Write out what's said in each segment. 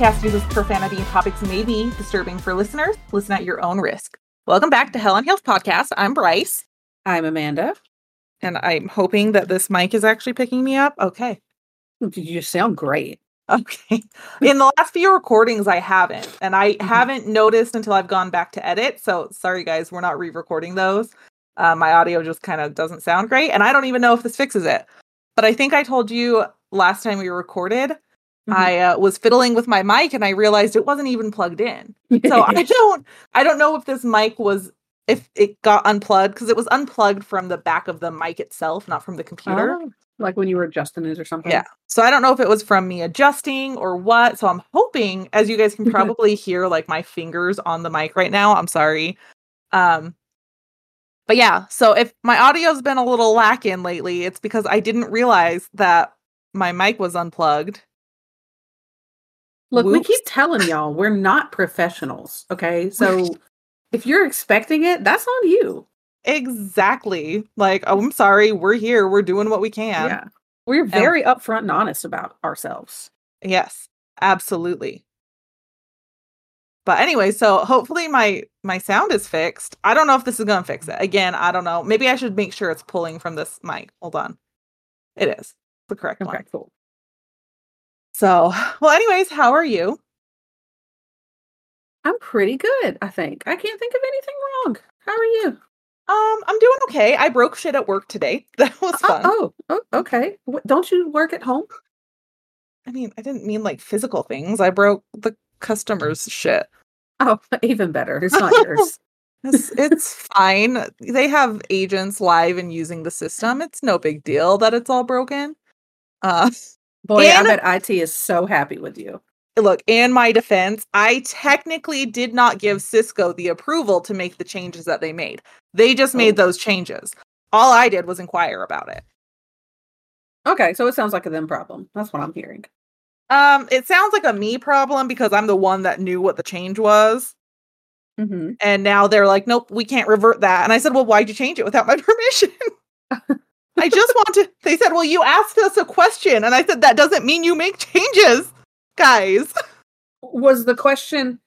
podcast uses profanity and topics may be disturbing for listeners. Listen at your own risk. Welcome back to Hell on Heels podcast. I'm Bryce, I'm Amanda. and I'm hoping that this mic is actually picking me up. Okay. You sound great. Okay. In the last few recordings, I haven't, and I haven't noticed until I've gone back to edit. So sorry, guys, we're not re-recording those. Uh, my audio just kind of doesn't sound great, and I don't even know if this fixes it. But I think I told you last time we recorded, I uh, was fiddling with my mic, and I realized it wasn't even plugged in. So I don't, I don't know if this mic was if it got unplugged because it was unplugged from the back of the mic itself, not from the computer. Oh, like when you were adjusting it or something. Yeah. So I don't know if it was from me adjusting or what. So I'm hoping, as you guys can probably hear, like my fingers on the mic right now. I'm sorry. Um, but yeah. So if my audio's been a little lacking lately, it's because I didn't realize that my mic was unplugged. Look, we keep telling y'all we're not professionals. Okay. So if you're expecting it, that's on you. Exactly. Like, oh, I'm sorry. We're here. We're doing what we can. Yeah. We're very upfront and honest about ourselves. Yes, absolutely. But anyway, so hopefully my my sound is fixed. I don't know if this is going to fix it. Again, I don't know. Maybe I should make sure it's pulling from this mic. Hold on. It is the correct Okay, one. cool. So, well anyways, how are you? I'm pretty good, I think. I can't think of anything wrong. How are you? Um, I'm doing okay. I broke shit at work today. That was Oh, fun. oh, oh, okay. Don't you work at home? I mean, I didn't mean like physical things. I broke the customers' shit. Oh, even better. It's not yours. It's, it's fine. They have agents live and using the system. It's no big deal that it's all broken. Uh Boy, And- I bet IT is so happy with you. look, in my defense, I technically did not give Cisco the approval to make the changes that they made. They just made Oh. those changes. All I did was inquire about it. Okay, so it sounds like a them problem. That's what I'm hearing. Um, it sounds like a me problem because I'm the one that knew what the change was. Mm-hmm. And now they're like, nope, we can't revert that. And I said, well, why'd you change it without my permission? I just want to. They said, well, you asked us a question. And I said, that doesn't mean you make changes, guys. Was the question,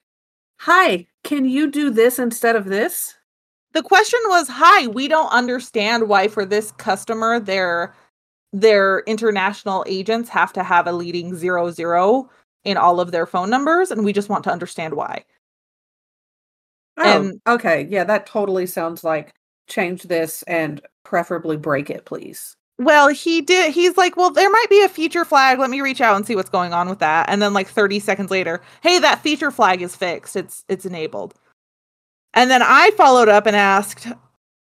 "Hi, can you do this instead of this?" The question was, hi, we don't understand why for this customer, their their international agents have to have a leading zero zero in all of their phone numbers. And we just want to understand why. Oh, And- okay, yeah, that totally sounds like change this and preferably break it, please. Well, he did. He's like, well, there might be a feature flag. Let me reach out and see what's going on with that. And then, like, 30 seconds later, hey, that feature flag is fixed. It's it's enabled. And then I followed up and asked,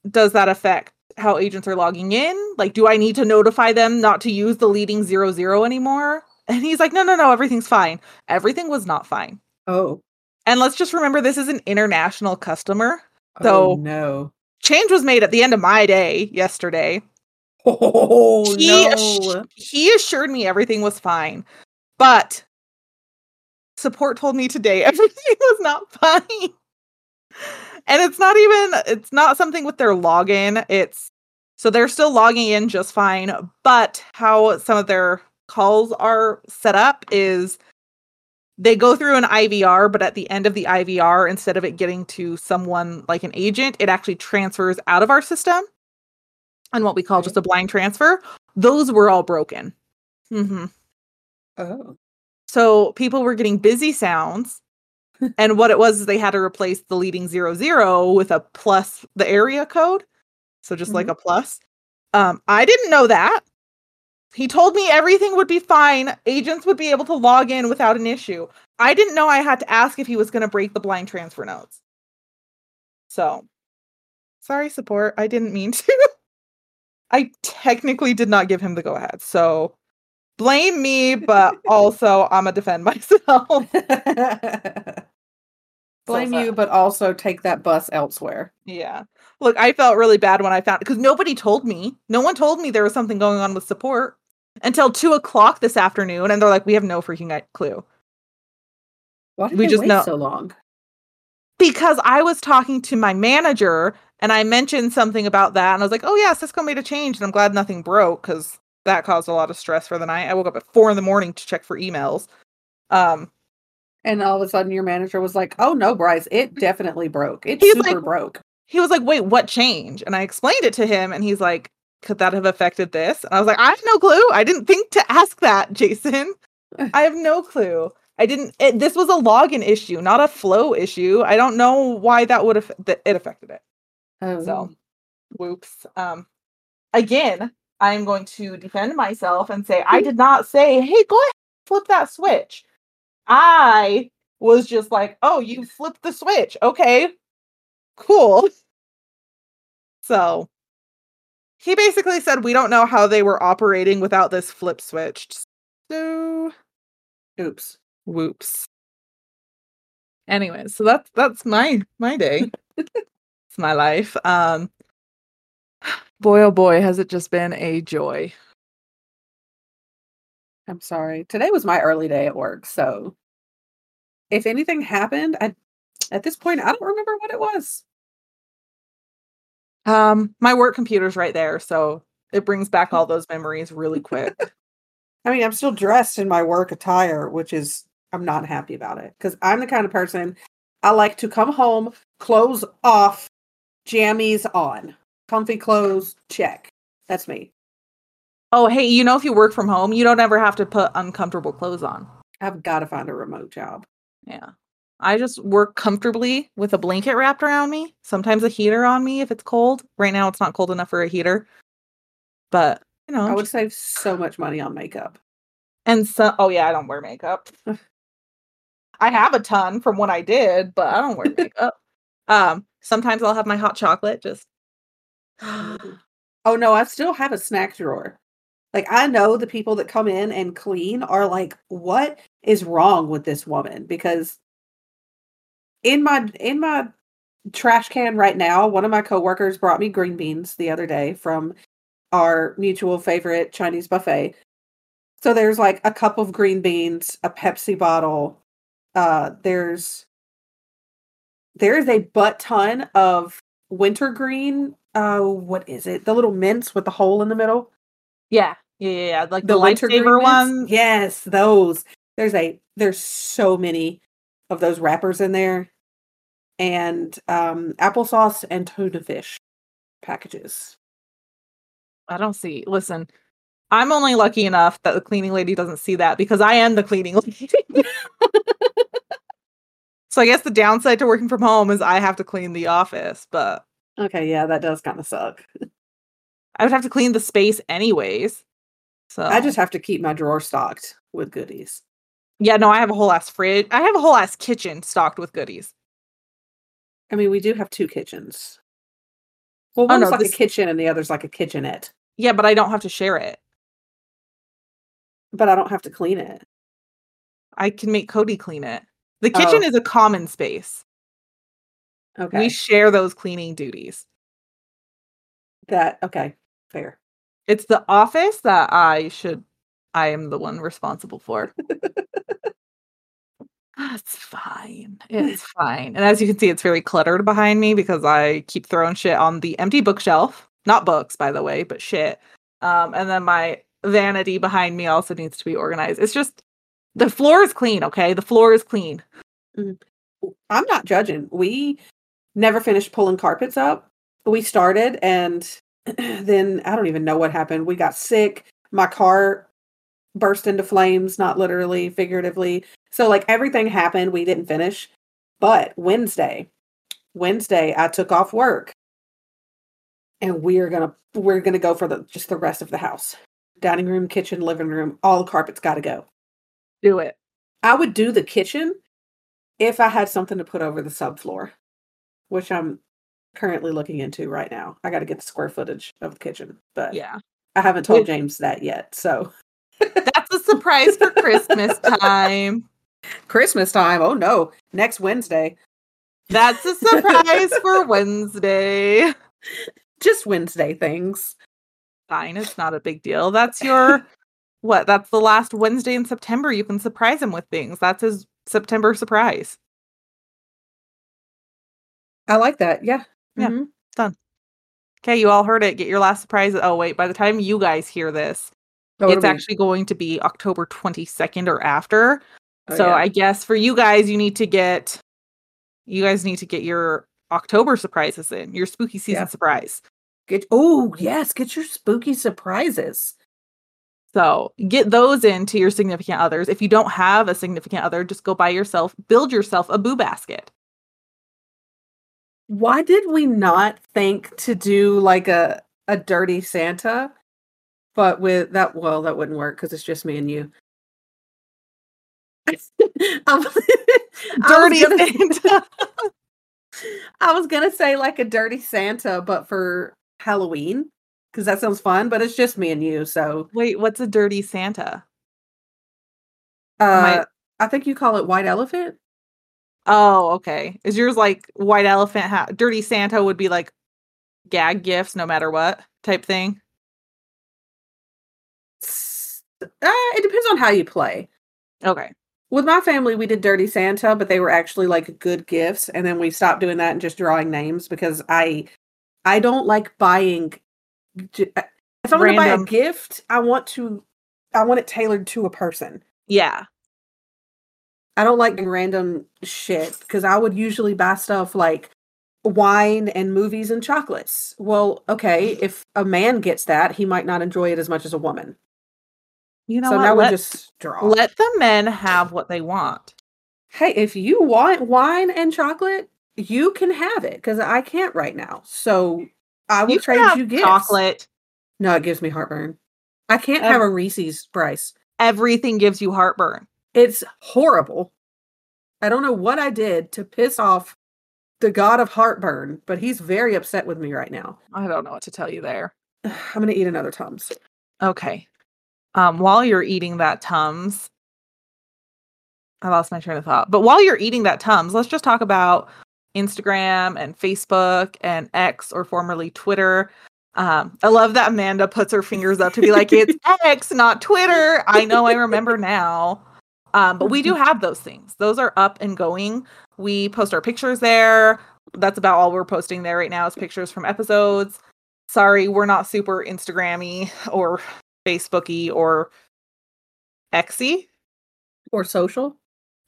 does that affect how agents are logging in? Like, do I need to notify them not to use the leading zero zero anymore? And he's like, no, no, no, everything's fine. Everything was not fine. Oh, And let's just remember, this is an international customer. oh So- no. Change was made at the end of my day yesterday. Oh he, no. he assured me everything was fine but support told me today everything was not fine and it's not even it's not something with their login it's so they're still logging in just fine but how some of their calls are set up is they go through an IVR, but at the end of the IVR, instead of it getting to someone like an agent, it actually transfers out of our system and what we call Okay. just a blind transfer. Those were all broken. hmm oh. So people were getting busy sounds. and what it was is they had to replace the leading zero zero with a plus the area code. So just like Mhm. a plus. Um, I didn't know that. He told me everything would be fine. Agents would be able to log in without an issue. I didn't know I had to ask if he was going to break the blind transfer notes. So, sorry, support. I didn't mean to. I technically did not give him the go ahead. So, blame me, but also I'm going to defend myself. Blame So you, but also take that bus elsewhere. Yeah. Look, I felt really bad when I found because nobody told me. No one told me there was something going on with support until two o'clock this afternoon, and they're like, "We have no freaking clue." Why did We just wait know- so long? Because I was talking to my manager and I mentioned something about that, and I was like, "Oh yeah, Cisco made a change, and I'm glad nothing broke because that caused a lot of stress for the night." I woke up at four in the morning to check for emails. Um, And all of a sudden, your manager was like, "Oh no, Bryce, it definitely broke. It super like- broke." he was like, "Wait, what change?" And I explained it to him, and he's like, "Could that have affected this?" And I was like, "I have no clue. I didn't think to ask that, Jason. I have no clue. I didn't. It, this was a login issue, not a flow issue. I don't know why that would have that it affected it. Oh, So, whoops. Um, again, I'm going to defend myself and say I did not say, "Hey, go ahead, flip that switch." I was just like, "Oh, you flipped the switch. Okay, cool." So, he basically said, "We don't know how they were operating without this flip switch." So, oops. whoops. Anyway, so that's that's my my day. it's my life. Um boy oh boy has it just been a joy. I'm sorry. Today was my early day at work, so if anything happened, I at this point I don't remember what it was. Um my work computer's right there, so it brings back all those memories really quick. I mean, I'm still dressed in my work attire, which is I'm not happy about it because I'm the kind of person I like to come home, clothes off, jammies on, comfy clothes, check. That's me. oh, hey, you know if you work from home, you don't ever have to put uncomfortable clothes on. I've got to find a remote job. Yeah. I just work comfortably with a blanket wrapped around me, sometimes a heater on me if it's cold. Right now it's not cold enough for a heater. But, you know, I would save so much money on makeup. And so, oh yeah, I don't wear makeup. I have a ton from what I did, but I don't wear makeup. um, sometimes I'll have my hot chocolate. Just Oh no, I still have a snack drawer. Like I know the people that come in and clean are like, what is wrong with this woman? Because in my in my trash can right now, one of my coworkers brought me green beans the other day from our mutual favorite Chinese buffet. So there's like a cup of green beans, a Pepsi bottle. Uh there's there's a butt ton of wintergreen. Uh what is it? The little mints with the hole in the middle. yeah, yeah, yeah, yeah. Like the, The wintergreen ones. Yes, those. There's a there's so many of those wrappers in there. And um applesauce and tuna fish packages. I don't see. Listen, I'm only lucky enough that the cleaning lady doesn't see that because I am the cleaning lady. so I guess the downside to working from home is I have to clean the office, but Okay, yeah, that does kind of suck. I would have to clean the space anyways. So I just have to keep my drawer stocked with goodies. yeah, no, I have a whole ass fridge. I have a whole ass kitchen stocked with goodies. I mean, we do have two kitchens. Well, Oh, one's no, like this- a kitchen and the other's like a kitchenette. Yeah, but I don't have to share it. But I don't have to clean it. I can make Cody clean it. The kitchen Oh. is a common space. Okay. We share those cleaning duties. that okay. Fair. It's the office that I should I am the one responsible for. It's fine. It's fine. And as you can see, it's very cluttered behind me because I keep throwing shit on the empty bookshelf. Not books, by the way, but shit. Um, and then my vanity behind me also needs to be organized. It's just the floor is clean, okay? The floor is clean. I'm not judging. We never finished pulling carpets up. We started and then I don't even know what happened. We got sick. My car burst into flames, not literally, figuratively. So like everything happened. We didn't finish. But Wednesday, Wednesday, I took off work. And we're gonna we're gonna go for the just the rest of the house. Dining room, kitchen, living room, all the carpets gotta go. Do it. I would do the kitchen if I had something to put over the subfloor, which I'm currently looking into right now. I got to get the square footage of the kitchen, but Yeah. I haven't told James that yet. So That's a surprise for Christmas time. Christmas time. Oh no, next Wednesday. That's a surprise for Wednesday. Just Wednesday things. Fine, it's not a big deal. That's your what? That's the last Wednesday in September. You can surprise him with things. That's his September surprise. I like that. Yeah. Yeah. Mhm. Okay, you all heard it. Get your last surprise. Oh wait, by the time you guys hear this, Oh, it's actually going to be October 22nd or after. Oh, so yeah. I guess for you guys, you need to get you guys need to get your October surprises in, your spooky season Yeah. surprise. Get oh yes, get your spooky surprises. So get those into your significant others. If you don't have a significant other, just go buy yourself, build yourself a boo basket. Why did we not think to do like a a dirty Santa? But with that, well, that wouldn't work because it's just me and you. I I Dirty gonna- Santa. I was gonna say like a dirty Santa, but for Halloween because that sounds fun. But it's just me and you, so Wait, what's a dirty Santa? uh, I think you call it white elephant. Oh, okay. Is yours like white elephant? Ha- dirty Santa would be like gag gifts, no matter what type thing. Uh, it depends on how you play. Okay. With my family, we did Dirty Santa, but they were actually like good gifts, and then we stopped doing that and just drawing names because I, I don't like buying. uh, If I'm going to buy a gift, I want to, I want it tailored to a person. Yeah. I don't like random shit because I would usually buy stuff like wine and movies and chocolates. Well, okay, if a man gets that, he might not enjoy it as much as a woman. You know so what? now let, we just draw. let the men have what they want. hey, if you want wine and chocolate, you can have it because I can't right now. So I will You trade you gifts. chocolate. No, it gives me heartburn. I can't have a Reese's Bryce. Everything gives you heartburn. It's horrible. I don't know what I did to piss off the god of heartburn, but he's very upset with me right now. I don't know what to tell you there. I'm gonna eat another Tums. Okay. Um, while you're eating that Tums, I lost my train of thought. But while you're eating that Tums, let's just talk about Instagram and Facebook and X or formerly Twitter. Um, I love that Amanda puts her fingers up to be like, it's X, not Twitter. I know, I remember now. Um, but we do have those things. Those are up and going. We post our pictures there. That's about all we're posting there right now is pictures from episodes. Sorry, we're not super Instagrammy or Facebooky or Xy. Or social?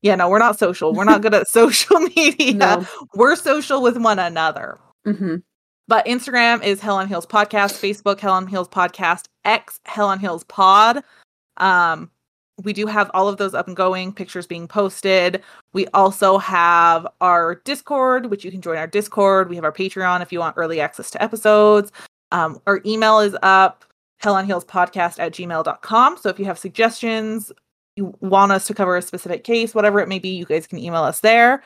Yeah, no, we're not social. We're not good at social media. No. We're social with one another. Mm-hmm. But Instagram is Hell on Heels Podcast, Facebook Hell on Heels Podcast, X Hell on Heels Pod. Um, we do have all of those up and going, pictures being posted. We also have our Discord, which you can join our Discord. We have our Patreon if you want early access to episodes. Um, our email is up, Hell on Heels Podcast at gmail.com. So if you have suggestions, you want us to cover a specific case, whatever it may be, you guys can email us there.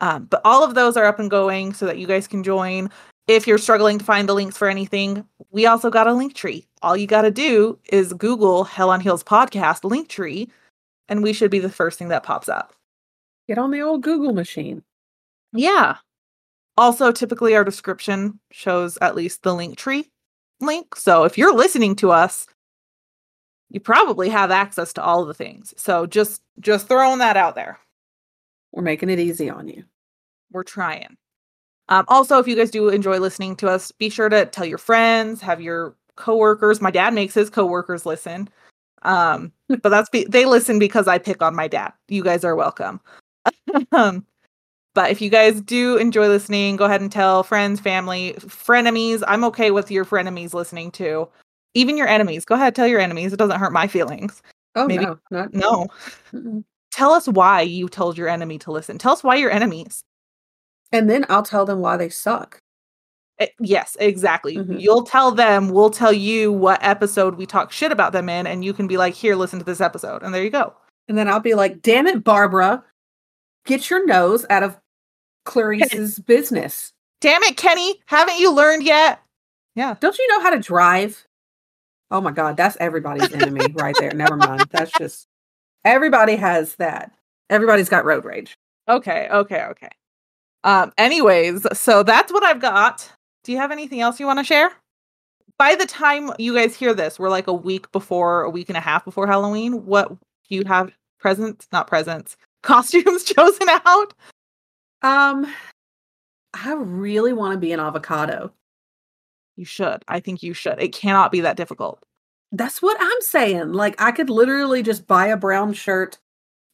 Um, but all of those are up and going so that you guys can join. If you're struggling to find the links for anything, we also got a link tree. All you got to do is Google Hell on Heels podcast link tree, and we should be the first thing that pops up. Get on the old Google machine. Yeah. Also, typically our description shows at least the link tree link. So if you're listening to us, you probably have access to all of the things. So just just throwing that out there. We're making it easy on you. we're trying. Um, also, if you guys do enjoy listening to us, be sure to tell your friends, have your coworkers. My dad makes his coworkers listen, um, but that's be- they listen because I pick on my dad. You guys are welcome. um, but if you guys do enjoy listening, go ahead and tell friends, family, frenemies. I'm okay with your frenemies listening too. Even your enemies. Go ahead, tell your enemies. It doesn't hurt my feelings. Oh Maybe- no, not No. Mm-mm. Tell us why you told your enemy to listen. Tell us why you're enemies. And then I'll tell them why they suck. Eh, yes, exactly. Mhm. You'll tell them, we'll tell you what episode we talk shit about them in, and you can be like, here, listen to this episode. And there you go. And then I'll be like, damn it, Barbara, get your nose out of Clarice's business. Damn it, Kenny. Haven't you learned yet? Yeah. Don't you know how to drive? Oh my God, that's everybody's enemy right there. Never mind. That's just everybody has that. Everybody's got road rage. Okay. Okay. Okay. Um, anyways, so that's what I've got. Do you have anything else you want to share? By the time you guys hear this, we're like a week before, a week and a half before Halloween. What do you have presents, not presents, costumes chosen out? Um, I really want to be an avocado. You should. I think you should. It cannot be that difficult. That's what I'm saying. Like I could literally just buy a brown shirt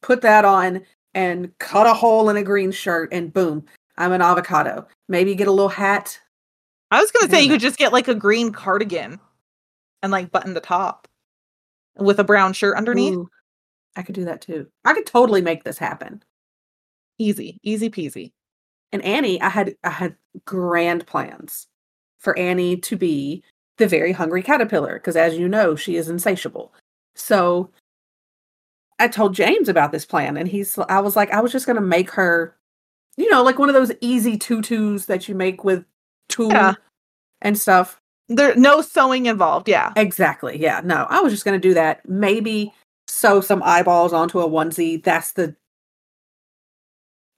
put that on, and cut a hole in a green shirt, and boom, I'm an avocado. Maybe get a little hat. I was gonna say you could just get like a green cardigan and like button the top with a brown shirt underneath. Ooh, I could do that too. I could totally make this happen. Easy, easy peasy. And Annie, I had I had grand plans for Annie to be the very hungry caterpillar because as you know, she is insatiable. So I told James about this plan and he's I was like I was just going to make her you know, like one of those easy tutus that you make with tulle Yeah. and stuff. There no sewing involved. Yeah. Exactly. Yeah. No, I was just going to do that. Maybe sew some eyeballs onto a onesie. That's the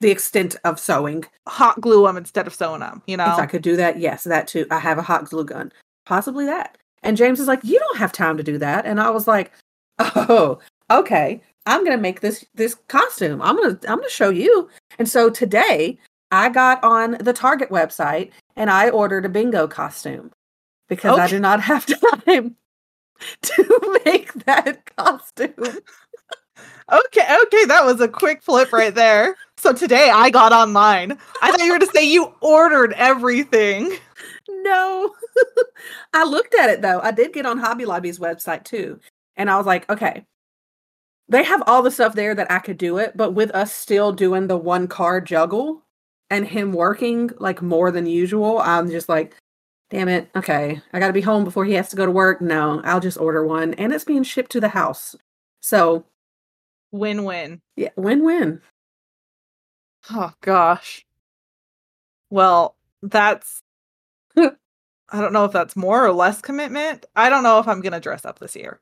the extent of sewing. Hot glue them instead of sewing them. You know. If I could do that, yes, that too. I have a hot glue gun. Possibly that. And James is like, "You don't have time to do that." And I was like, "Oh, okay. I'm going to make this this costume. I'm to I'm going to show you." And so today, I got on the Target website and I ordered a bingo costume because I do not have time to make that costume. Okay, okay, that was a quick flip right there. So today I got online. I thought you were to say you ordered everything. No. I looked at it though. I did get on Hobby Lobby's website too. And I was like, okay, they have all the stuff there that I could do it, but with us still doing the one car juggle and him working like more than usual, I'm just like, damn it. Okay. I got to be home before he has to go to work. No, I'll just order one. And it's being shipped to the house. So, Win win. yeah, win win. Oh gosh. Well, that's I don't know if that's more or less commitment. I don't know if I'm gonna dress up this year.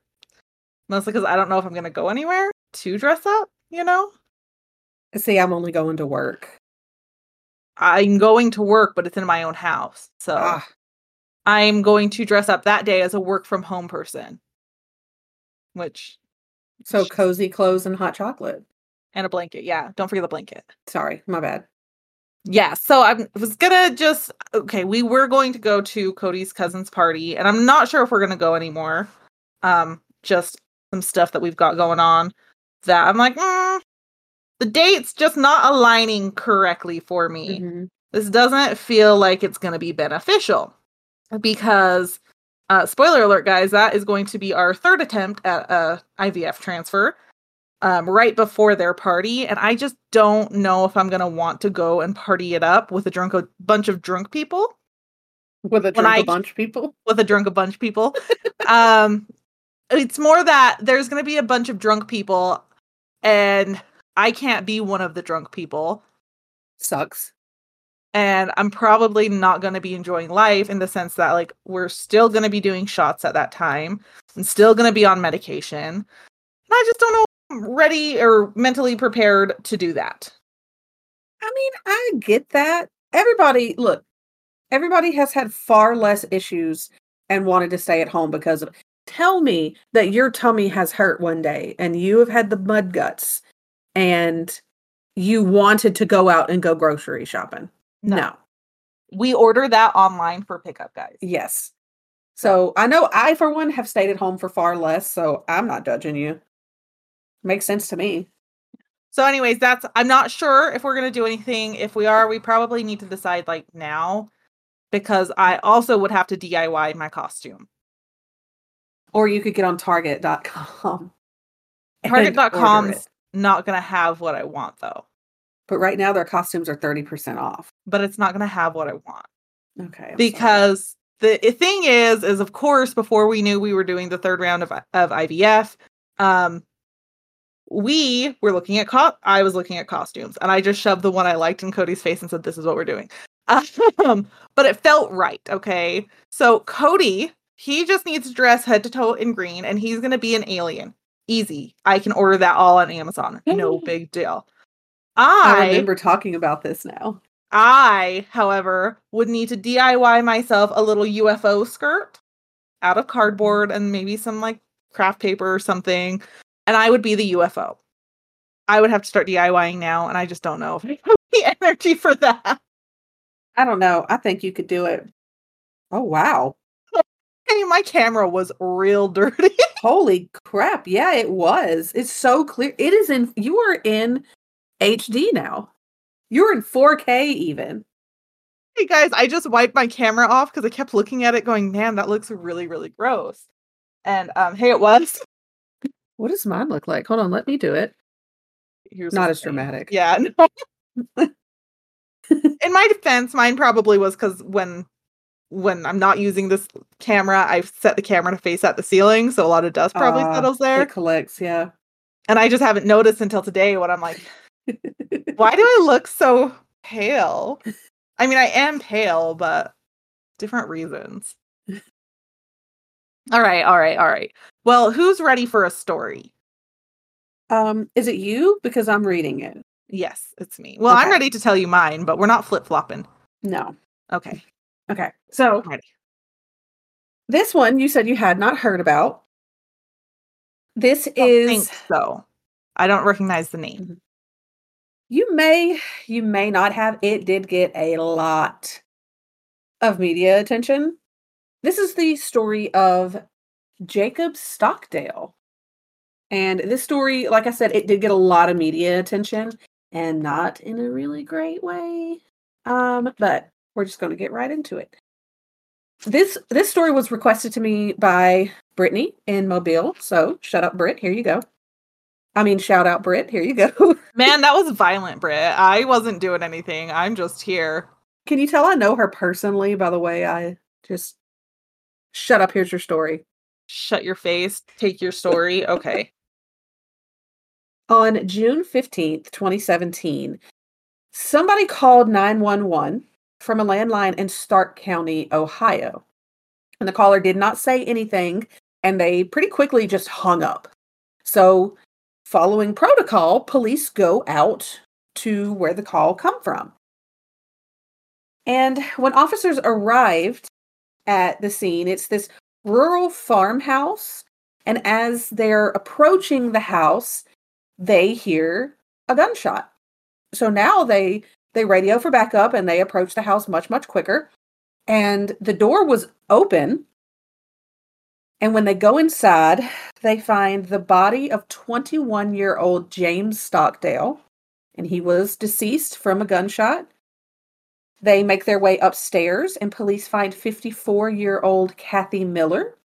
Mostly because I don't know if I'm gonna go anywhere to dress up, you know? See, I'm only going to work. I'm going to work, but it's in my own house. So Ah, I'm going to dress up that day as a work from home person. Which so cozy clothes and hot chocolate. And a blanket. Yeah, don't forget the blanket. Sorry, my bad. Yeah, so I was gonna just okay, we were going to go to Cody's cousin's party, and I'm not sure if we're gonna go anymore. Um, just some stuff that we've got going on that I'm like, mm, the date's just not aligning correctly for me. Mhm. This doesn't feel like it's gonna be beneficial because uh spoiler alert guys, that is going to be our third attempt at a IVF transfer um, right before their party, and I just don't know if I'm gonna want to go and party it up with a drunk a bunch of drunk people, With a drunk I- a bunch of people. with a drunk a bunch of people. um, it's more that there's gonna be a bunch of drunk people, and I can't be one of the drunk people, Sucks. and I'm probably not gonna be enjoying life in the sense that like we're still gonna be doing shots at that time, and still gonna be on medication. And I just don't know ready or mentally prepared to do that. I mean, I get that. Everybody, look, everybody has had far less issues and wanted to stay at home because of Tell me that your tummy has hurt one day and you have had the mud guts and you wanted to go out and go grocery shopping. No. we order that online for pickup guys Yes. So I know I, for one, have stayed at home for far less, so I'm not judging you. Makes sense to me. so anyways that's i'm not sure if we're going to do anything if we are we probably need to decide like now because i also would have to diy my costume Or you could get on Target.com. target.com's not going to have what i want though But right now their costumes are 30% off. but it's not going to have what i want Okay. I'm sorry. because the thing is is of course before we knew we were doing the third round of, of ivf um we were looking at co- i was looking at costumes and i just shoved the one i liked in cody's face and said this is what we're doing. Um but it felt right okay? So cody he just needs to dress head to toe in green and he's going to be an alien. Easy. I can order that all on amazon. No big deal. I remember talking about this now. I, however, would need to DIY myself a little UFO skirt out of cardboard and maybe some like craft paper or something, and I would be the UFO. I would have to start DIYing now, and I just don't know if I have the energy for that. I don't know. I think you could do it. Oh wow. Hey, my camera was real dirty. Holy crap. Yeah, it was. It's so clear. It is in you are in HD now. You're in 4K even. hey guys, I just wiped my camera off because I kept looking at it going, man, that looks really, really gross. And um, hey, it was. What does mine look like? Hold on, let me do it. Here's Not as dramatic. Yeah. No. in my defense, mine probably was because when when I'm not using this camera, I've set the camera to face at the ceiling, so a lot of dust probably Ah, settles there. It collects, yeah. And I just haven't noticed until today when I'm like, why do I look so pale? I mean, I am pale, but different reasons. All right, all right, all right. Well, who's ready for a story? um, is it you? Because I'm reading it. Yes, it's me. Well, I'm ready to tell you mine, but we're not flip flopping. No. Okay, Okay. So ready. this one you said you had not heard about. This I is so. I don't recognize the name. you may you may not have it did get a lot of media attention this is the story of jacob stockdale and this story like i said it did get a lot of media attention and not in a really great way um but we're just going to get right into it this this story was requested to me by brittany in mobile so shut up Britt. here you go i mean shout out Britt. here you go Man, that was violent, Britt. I wasn't doing anything. I'm just here. Can you tell I know her personally by the way I just shut up? Here's your story. Shut your face. Take your story. Okay. On June 15th, 2017, somebody called 911 from a landline in Stark County, Ohio. And the caller did not say anything, and they pretty quickly just hung up. So, following protocol, police go out to where the call come from. And when officers arrived at the scene, it's this rural farmhouse. And as they're approaching the house, they hear a gunshot. So now they they radio for backup and they approach the house much much quicker. And the door was open. And when they go inside, they find the body of 21 year old James Stockdale, and he was deceased from a gunshot. They make their way upstairs, and police find 54 year old Kathy Miller,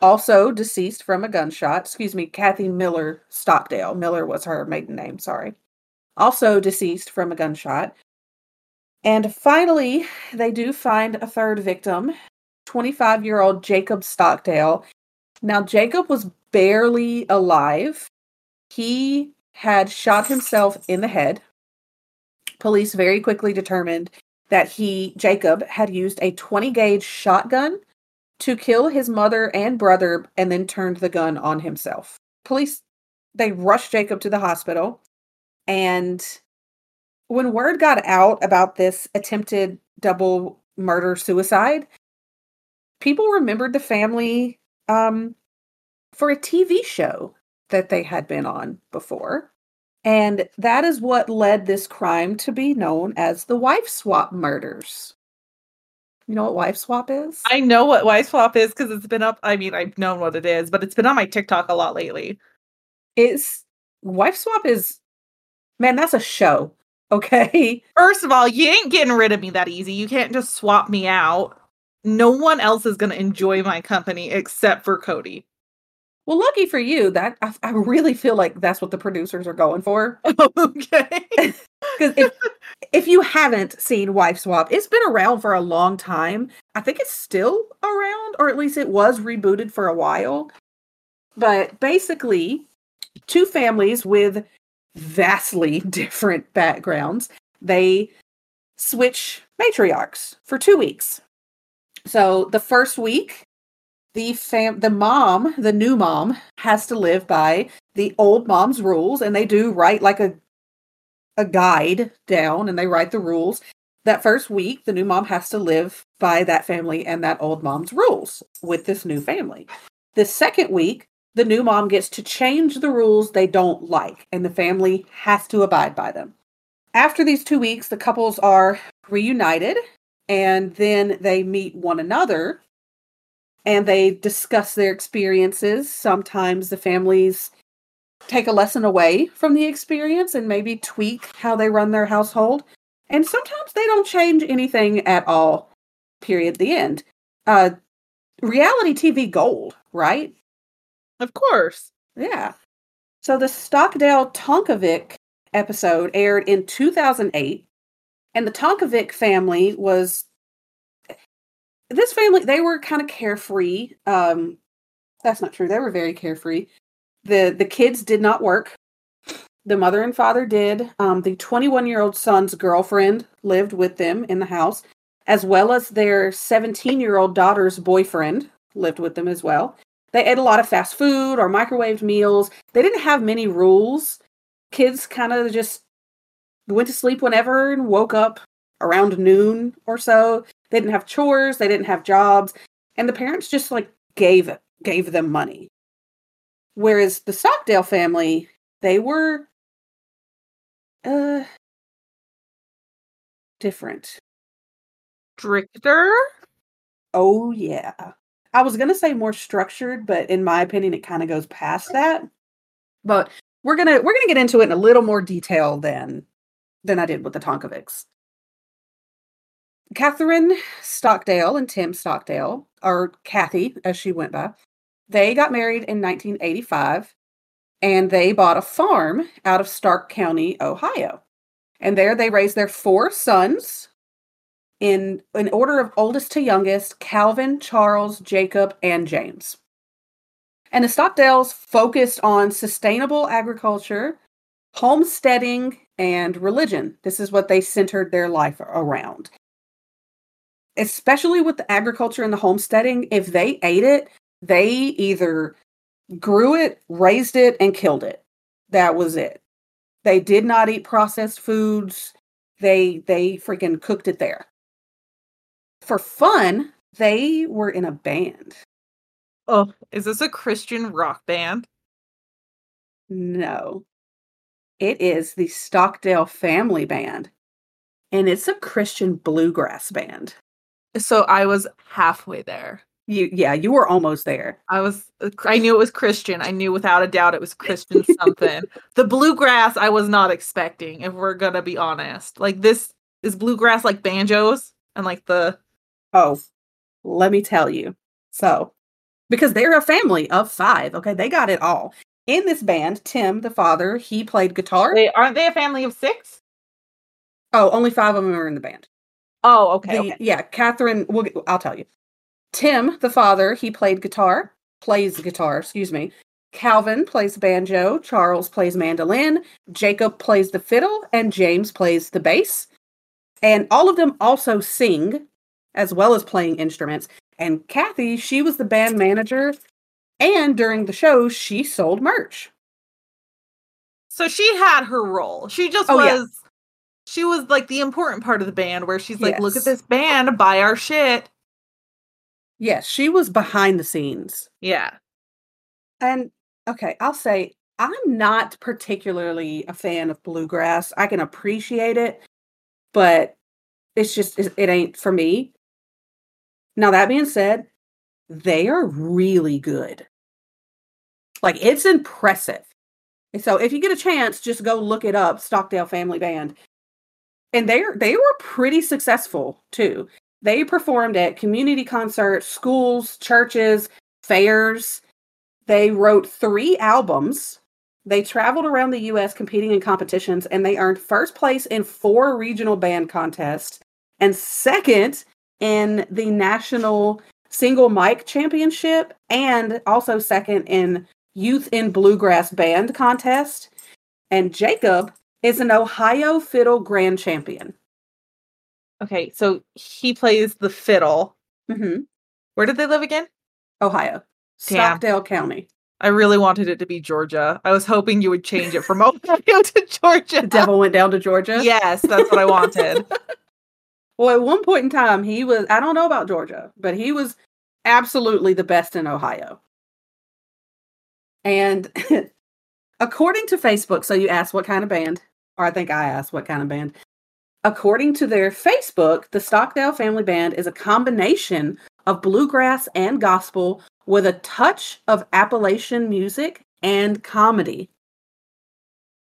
also deceased from a gunshot. Excuse me, Kathy Miller Stockdale. Miller was her maiden name, sorry. Also deceased from a gunshot. And finally, they do find a third victim, 25 year old Jacob Stockdale. Now, Jacob was barely alive. He had shot himself in the head. Police very quickly determined that he, Jacob, had used a 20 gauge shotgun to kill his mother and brother and then turned the gun on himself. Police, they rushed Jacob to the hospital. And when word got out about this attempted double murder suicide, people remembered the family um, for a TV show that they had been on before. And that is what led this crime to be known as the wife swap murders. You know what wife swap is? I know what wife swap is because it's been up. I mean, I've known what it is, but it's been on my TikTok a lot lately. It's wife swap is man, that's a show. Okay. First of all, you ain't getting rid of me that easy. You can't just swap me out. No one else is going to enjoy my company except for Cody. Well, lucky for you, that I, I really feel like that's what the producers are going for. okay. Because if if you haven't seen Wife Swap, it's been around for a long time. I think it's still around, or at least it was rebooted for a while. But basically, two families with vastly different backgrounds, they switch matriarchs for two weeks. So the first week, the fam the mom, the new mom, has to live by the old mom's rules, and they do write like a a guide down and they write the rules. That first week, the new mom has to live by that family and that old mom's rules with this new family. The second week, the new mom gets to change the rules they don't like, and the family has to abide by them. After these two weeks, the couples are reunited and then they meet one another and they discuss their experiences. Sometimes the families take a lesson away from the experience and maybe tweak how they run their household. And sometimes they don't change anything at all. Period. The end. Uh, reality TV gold, right? Of course. Yeah. So the Stockdale Tonkovic episode aired in 2008, and the Tonkovic family was this family. They were kind of carefree. Um, that's not true. They were very carefree. the The kids did not work. The mother and father did. Um, the 21 year old son's girlfriend lived with them in the house, as well as their 17 year old daughter's boyfriend lived with them as well. They ate a lot of fast food or microwaved meals. They didn't have many rules. Kids kind of just went to sleep whenever and woke up around noon or so. They didn't have chores, they didn't have jobs, and the parents just like gave gave them money. Whereas the Stockdale family, they were uh different. Stricter? Oh yeah. I was gonna say more structured, but in my opinion, it kind of goes past that. But we're gonna we're gonna get into it in a little more detail than than I did with the Tonkovics. Catherine Stockdale and Tim Stockdale, or Kathy as she went by, they got married in 1985 and they bought a farm out of Stark County, Ohio. And there they raised their four sons in an order of oldest to youngest Calvin, Charles, Jacob, and James. And the Stockdales focused on sustainable agriculture, homesteading, and religion. This is what they centered their life around. Especially with the agriculture and the homesteading, if they ate it, they either grew it, raised it, and killed it. That was it. They did not eat processed foods. They they freaking cooked it there for fun, they were in a band. Oh, is this a Christian rock band? No. It is the Stockdale Family Band, and it's a Christian bluegrass band. So I was halfway there. You, yeah, you were almost there. I was, uh, I knew it was Christian. I knew without a doubt it was Christian something. the bluegrass I was not expecting, if we're gonna be honest. Like this is bluegrass like banjos and like the Oh, let me tell you. So, because they're a family of five, okay, they got it all. In this band, Tim, the father, he played guitar. They aren't they a family of six? Oh, only five of them are in the band. Oh, okay. The, okay. Yeah, Catherine. We'll, I'll tell you. Tim, the father, he played guitar. Plays guitar. Excuse me. Calvin plays banjo. Charles plays mandolin. Jacob plays the fiddle, and James plays the bass. And all of them also sing as well as playing instruments. And Kathy, she was the band manager, and during the show, she sold merch. So she had her role. She just Oh, was yeah. She was like the important part of the band where she's like, look at this band, buy our shit. Yes, she was behind the scenes. Yeah. And okay, I'll say I'm not particularly a fan of bluegrass. I can appreciate it, but it's just it it ain't for me. Now that being said, they are really good. Like it's impressive. So if you get a chance, just go look it up, Stockdale Family Band. And they they were pretty successful too. They performed at community concerts, schools, churches, fairs. They wrote 3 albums. They traveled around the US competing in competitions and they earned first place in 4 regional band contests and second in the national single mic championship and also second in youth in bluegrass band contest and jacob is an ohio fiddle grand champion Okay, so he plays the fiddle. hmm Where did they live again? ohio Damn. stockdale county I really wanted it to be Georgia. I was hoping you would change it from Ohio to Georgia. the devil went down to georgia Yes, that's what I wanted. well at one point in time he was i don't know about georgia but he was absolutely the best in ohio and according to facebook so you asked what kind of band or i think i asked what kind of band according to their facebook the stockdale family band is a combination of bluegrass and gospel with a touch of Appalachian music and comedy.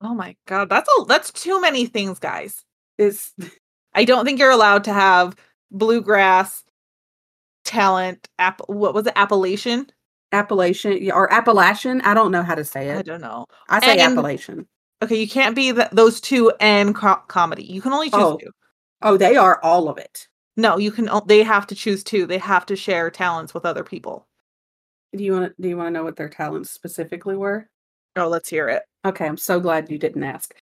Oh my god, that's a that's too many things, guys. Is I don't think you're allowed to have bluegrass talent. App, what was it? Appalachian? Appalachian or Appalachian? I don't know how to say it. I don't know. I say And- Appalachian. Okay, you can't be th- those two and co- comedy. You can only choose Oh. two. Oh, they are all of it. No, you can. They have to choose two. They have to share talents with other people. Do you want to do you want to know what their talents specifically were? Oh, let's hear it. Okay, I'm so glad you didn't ask.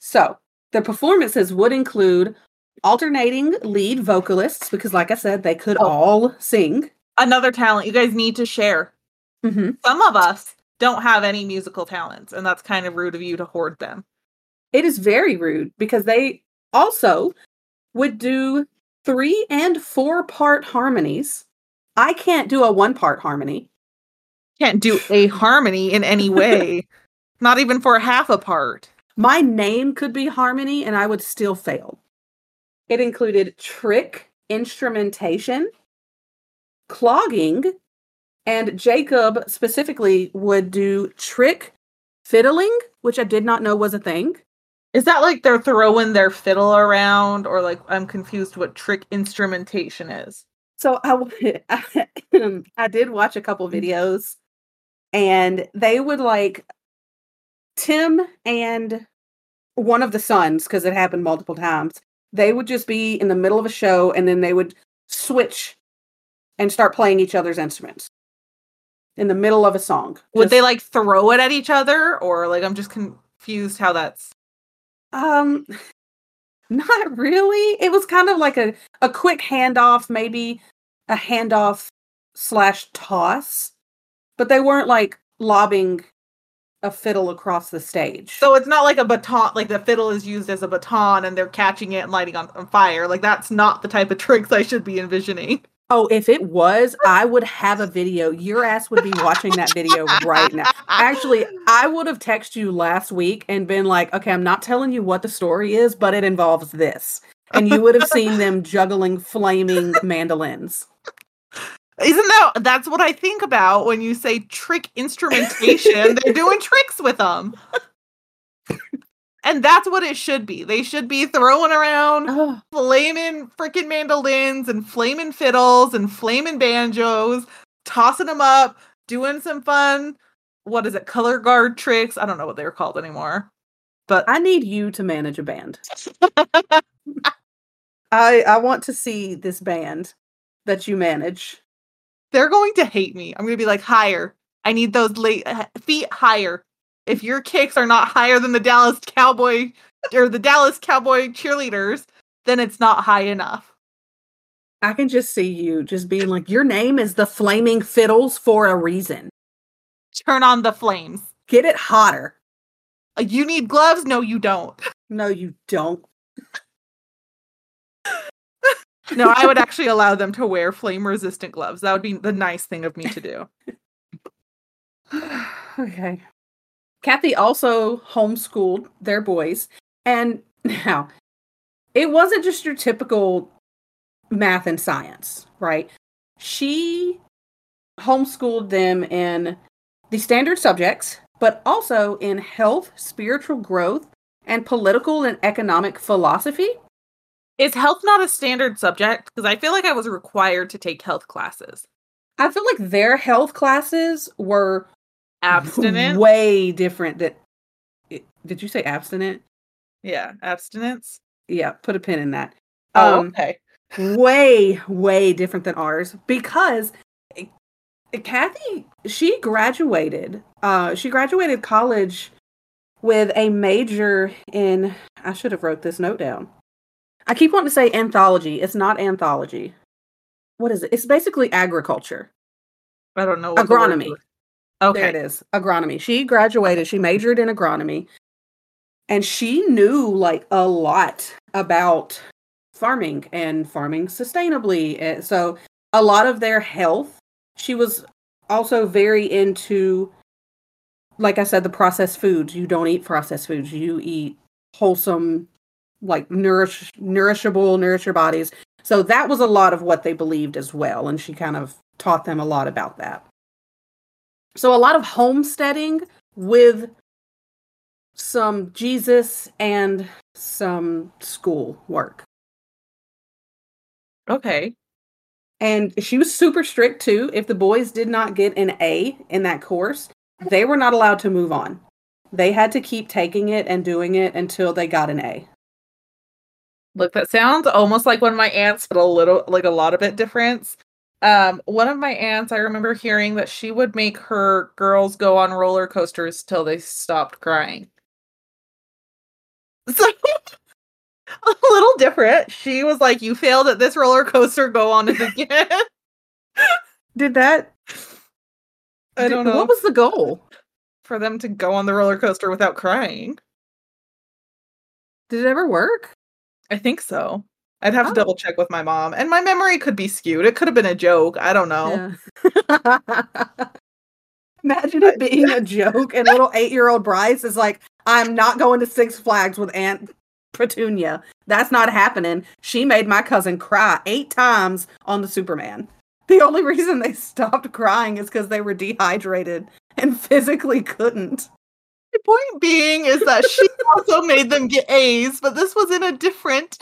So, the performances would include alternating lead vocalists because like I said, they could Oh. all sing. Another talent you guys need to share. hmm Some of us don't have any musical talents, and that's kind of rude of you to hoard them. It is very rude because they also would do three and four part harmonies. I can't do a one part harmony. Can't do a harmony in any way, not even for half a part. My name could be harmony and I would still fail. It included trick instrumentation, clogging, and Jacob specifically would do trick fiddling, which I did not know was a thing. Is that like they're throwing their fiddle around, or like I'm confused what trick instrumentation is? So I, I did watch a couple videos and they would like Tim and one of the sons, because it happened multiple times, they would just be in the middle of a show and then they would switch and start playing each other's instruments in the middle of a song. Would they like throw it at each other, or like I'm just confused how that's. Um, not really. It was kind of like a a quick handoff, maybe a handoff slash toss, but they weren't like lobbing a fiddle across the stage. So it's not like a baton, like the fiddle is used as a baton and they're catching it and lighting on, on fire. Like that's not the type of tricks I should be envisioning. Oh, if it was, I would have a video. Your ass would be watching that video right now. Actually, I would have texted you last week and been like, okay, I'm not telling you what the story is, but it involves this. And you would have seen them juggling flaming mandolins. Isn't that that's what I think about when you say trick instrumentation? They're doing tricks with them. And that's what it should be. They should be throwing around Oh, flaming freaking mandolins and flaming fiddles and flaming banjos, tossing them up, doing some fun, what is it, color guard tricks? I don't know what they're called anymore. But I need you to manage a band. I I want to see this band that you manage. they're going to hate me. I'm going to be like, higher. I need those late feet higher. If your kicks are not higher than the Dallas Cowboy or the Dallas Cowboy cheerleaders, then it's not high enough. I can just see you just being like, your name is the Flaming Fiddles for a reason. Turn on the flames. Get it hotter. Uh, You need gloves? No, you don't. No, you don't. No, I would actually allow them to wear flame resistant gloves. That would be the nice thing of me to do. okay. Kathy also homeschooled their boys. And now, it wasn't just your typical math and science, right? She homeschooled them in the standard subjects, but also in health, spiritual growth, and political and economic philosophy. Is health not a standard subject? Because I feel like I was required to take health classes. I feel like their health classes were Abstinent? way different that did you say abstinent yeah, abstinence. yeah put a pin in that Oh, um okay. way way different than ours because kathy she graduated uh she graduated college with a major in i should have wrote this note down i keep wanting to say anthology it's not anthology what is it it's basically agriculture I don't know. what the word agronomy. Okay. There it is. Agronomy. She graduated, she majored in agronomy, and she knew like a lot about farming and farming sustainably. And so a lot of their health, she was also very into like I said the processed foods. You don't eat processed foods. You eat wholesome like nourish nourishable, nourish your bodies. So that was a lot of what they believed as well. And she kind of taught them a lot about that. So a lot of homesteading with some Jesus and some school work. Okay. And she was super strict too. If the boys did not get an A in that course, they were not allowed to move on. They had to keep taking it and doing it until they got an A. Look, that sounds almost like one of my aunts, but a little like a lot of bit difference. Um, one of my aunts, I remember hearing that she would make her girls go on roller coasters till they stopped crying. So a little different. She was like, "You failed at this roller coaster. Go on it again." Did that? I don't know. What was the goal? for them to go on the roller coaster without crying? Did it ever work? I think so. I'd have Oh. to double check with my mom, and my memory could be skewed. It could have been a joke. I don't know. Yeah. Imagine it being a joke, and little eight-year-old Bryce is like, "I'm not going to Six Flags with Aunt Petunia. That's not happening." She made my cousin cry eight times on the Superman. The only reason they stopped crying is because they were dehydrated and physically couldn't. The point being is that she also made them get A's, but this was in a different,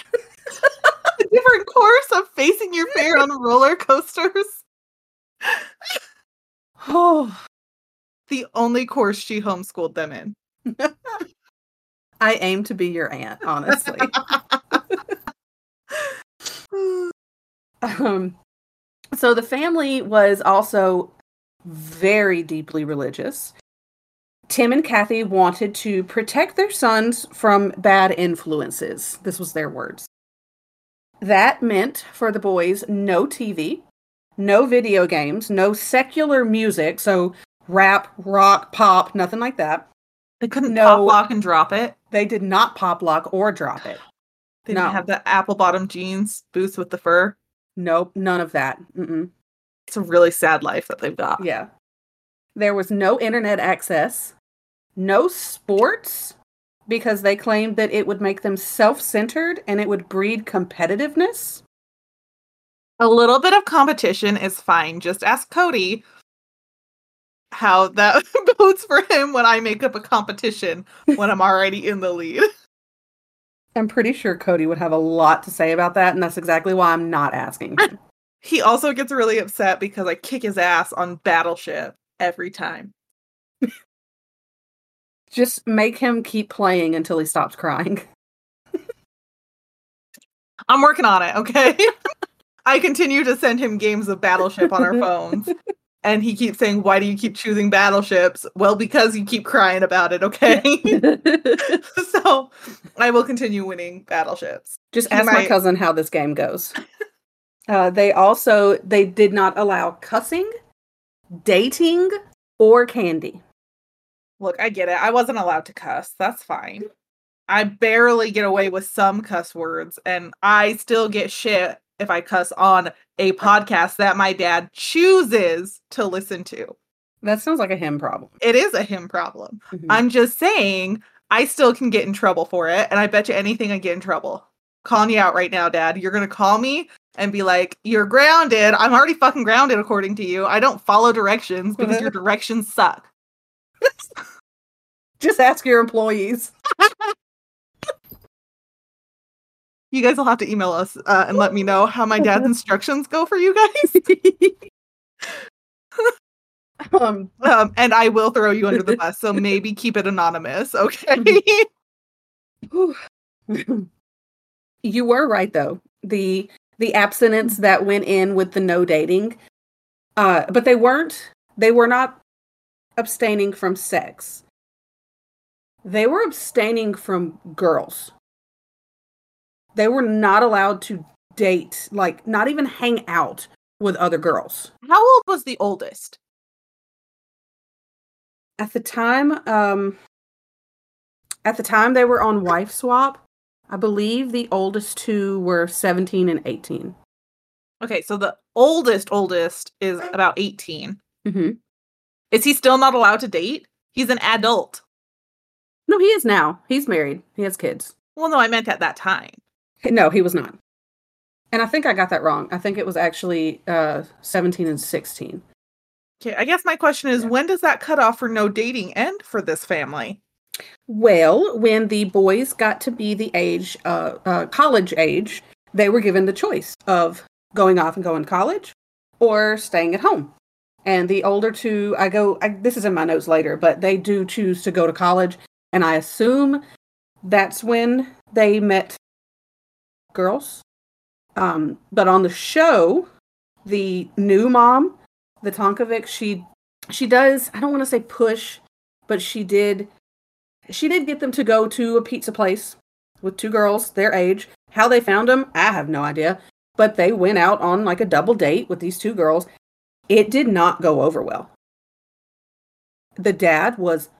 a different course of facing your fear on roller coasters. Oh, The only course she homeschooled them in. I aim to be your aunt, honestly. um, so the family was also very deeply religious. Tim and Kathy wanted to protect their sons from bad influences. This was their words. That meant for the boys no TV, no video games, no secular music, so rap, rock, pop, nothing like that. They couldn't No. pop lock and drop it. They did not pop lock or drop it. They didn't have the apple bottom jeans boots with the fur. Nope, none of that. Mm-mm. It's a really sad life that they've got. Yeah. There was no internet access, no sports, because they claimed that it would make them self centered and it would breed competitiveness. A little bit of competition is fine. Just ask Cody how that bodes for him when I make up a competition when I'm already in the lead. I'm pretty sure Cody would have a lot to say about that, and that's exactly why I'm not asking him. He also gets really upset because I kick his ass on Battleship every time. Just make him keep playing until he stops crying. I'm working on it, okay? I continue to send him games of Battleship on our phones. And he keeps saying, Why do you keep choosing battleships? Well, because you keep crying about it, okay? so I will continue winning battleships. Just ask my cousin how this game goes. Uh, they also they did not allow cussing, dating, or candy. Look, I get it. I wasn't allowed to cuss. That's fine. I barely get away with some cuss words, and I still get shit if I cuss on a podcast that my dad chooses to listen to. That sounds like a him problem. It is a him problem. Mhm. I'm just saying I still can get in trouble for it, and I bet you anything I get in trouble. Calling you out right now, Dad. You're gonna call me and be like, "You're grounded." I'm already fucking grounded, according to you. I don't follow directions because your directions suck. Just ask your employees. You guys will have to email us uh, and let me know how my dad's instructions go for you guys, um, um, and I will throw you under the bus. So maybe keep it anonymous, okay? you were right though. The the abstinence that went in with the no dating, uh, but they weren't. They were not abstaining from sex. They were abstaining from girls. They were not allowed to date, like not even hang out with other girls. how old was the oldest? At the time, um at the time they were on wife swap. I believe the oldest two were 17 and 18. Okay, so the oldest oldest is about 18. Mm-hmm. Is he still not allowed to date? He's an adult. No, he is now. He's married. He has kids. Well, no, I meant at that time. No, he was not. And I think I got that wrong. I think it was actually uh, 17 and 16. Okay, I guess my question is Yeah. when does that cutoff for no dating end for this family? Well, when the boys got to be the age, uh, uh, college age, they were given the choice of going off and going to college or staying at home. And the older two, I go, I, this is in my notes later, but they do choose to go to college. And I assume that's when they met girls. Um, but on the show, the new mom, the Tonkovic, she she does, I don't want to say push, but she did she did get them to go to a pizza place with two girls their age. How they found them, I have no idea. But they went out on like a double date with these two girls. It did not go over well. The dad was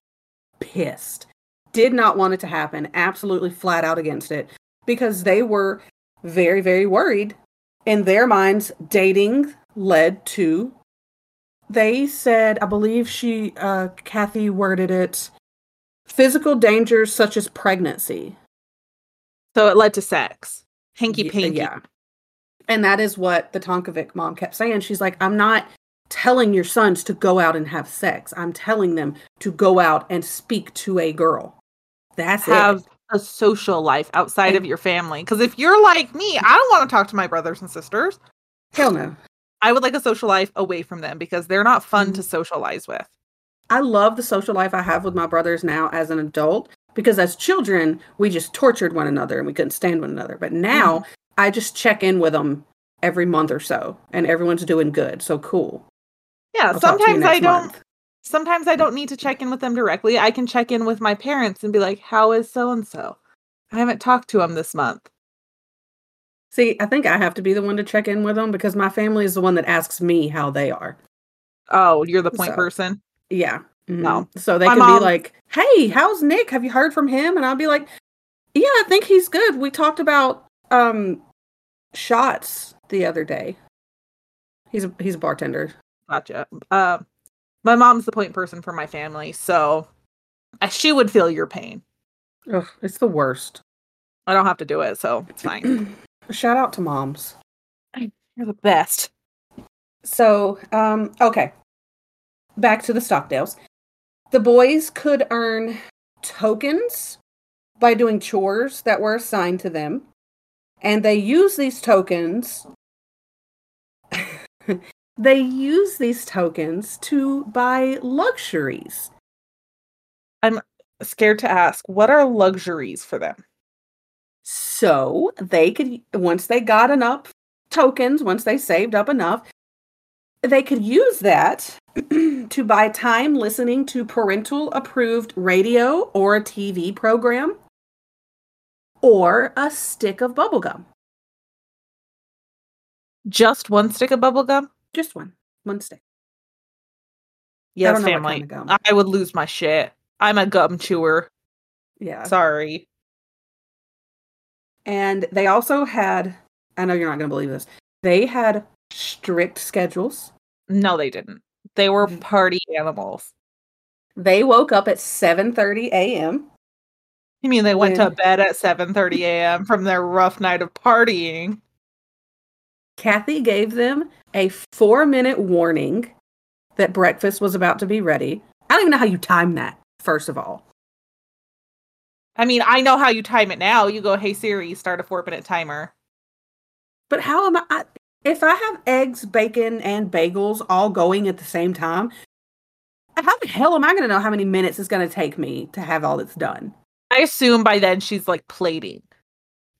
pissed, did not want it to happen, absolutely flat out against it because they were very, very worried. In their minds, dating led to. They said, I believe she, uh, Kathy worded it, physical dangers such as pregnancy. So it led to sex. Hanky panky. Yeah. And that is what the Tonkovic mom kept saying. She's like, I'm not telling your sons to go out and have sex. I'm telling them to go out and speak to a girl. That's Have it. a social life outside And- of your family. Because if you're like me, I don't want to talk to my brothers and sisters. Hell no. I would like a social life away from them because they're not fun Mhm. to socialize with. I love the social life I have with my brothers now as an adult because as children, we just tortured one another and we couldn't stand one another. But now Mm-hmm. I just check in with them every month or so and everyone's doing good. So cool. Yeah, I'll talk to you sometimes I don't month. sometimes I don't need to check in with them directly. I can check in with my parents and be like, "How is so and so?" I haven't talked to him this month. See, I think I have to be the one to check in with them because my family is the one that asks me how they are. Oh, you're the point So- person. Yeah. mhm. No. So they My could mom- be like, "Hey, how's Nick? Have you heard from him?" And I'll be like, "Yeah, I think he's good. We talked about um shots the other day. He's a he's a bartender. Gotcha. Uh, my mom's the point person for my family, so she would feel your pain. Ugh, it's the worst. I don't have to do it, so it's fine. Shout out to moms. You're the best. So, um, okay. Back to the Stockdales. The boys could earn tokens by doing chores that were assigned to them. And they use these tokens. they use these tokens to buy luxuries. I'm scared to ask, what are luxuries for them? So they could, once they got enough tokens, once they saved up enough, they could use that to buy time listening to parental approved radio or a TV program or a stick of bubblegum. Just one stick of bubble gum? Just one, one stick. Yes, what family. kind of. I would lose my shit. I'm a gum chewer. Yeah. Sorry. And they also had, I know you're not going to believe this, they had strict schedules. No, they didn't. They were Mhm. party animals. They woke up at 7:30 a.m. You mean they went to bed at 7:30 a.m. from their rough night of partying? Kathy gave them a four minute warning that breakfast was about to be ready. I don't even know how you time that, first of all. I mean, I know how you time it now. You go, "Hey Siri, start a 4-minute timer." But how am I, I? If I have eggs, bacon, and bagels all going at the same time, how the hell am I going to know how many minutes it's going to take me to have all this done? I assume by then she's like plating,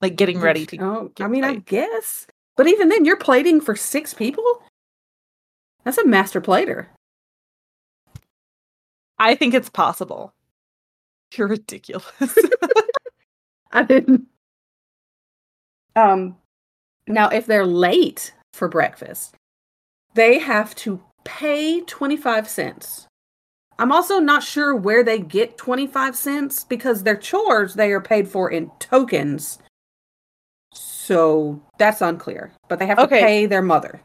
like getting ready to. Oh, I mean, I guess. But even then, you're plating for six people? That's a master plater. I think it's possible. You're ridiculous. I didn't. Um, now if they're late for breakfast, they have to pay 25 cents. I'm also not sure where they get 25 cents because their chores they are paid for in tokens. So that's unclear. But they have to pay their mother.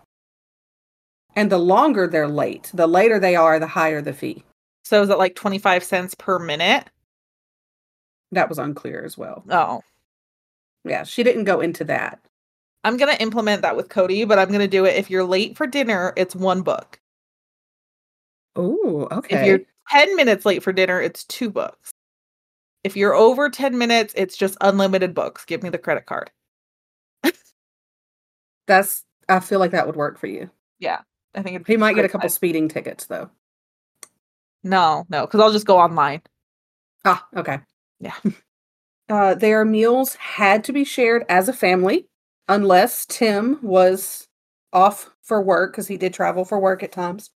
And the longer they're late, the later they are, the higher the fee. so is it like 25 cents per minute? That was unclear as well. Oh, Yeah, she didn't go into that. I'm gonna implement that with Cody, but I'm gonna do it. If you're late for dinner, it's one book. Oh, okay. If you're 10 minutes late for dinner, it's two books. If you're over 10 minutes, it's just unlimited books. Give me the credit card. That's I feel like that would work for you. Yeah. I think He might get a couple time. speeding tickets though. No, no, because I'll just go online. Ah, okay. Yeah. Uh, their meals had to be shared as a family unless Tim was off for work because he did travel for work at times.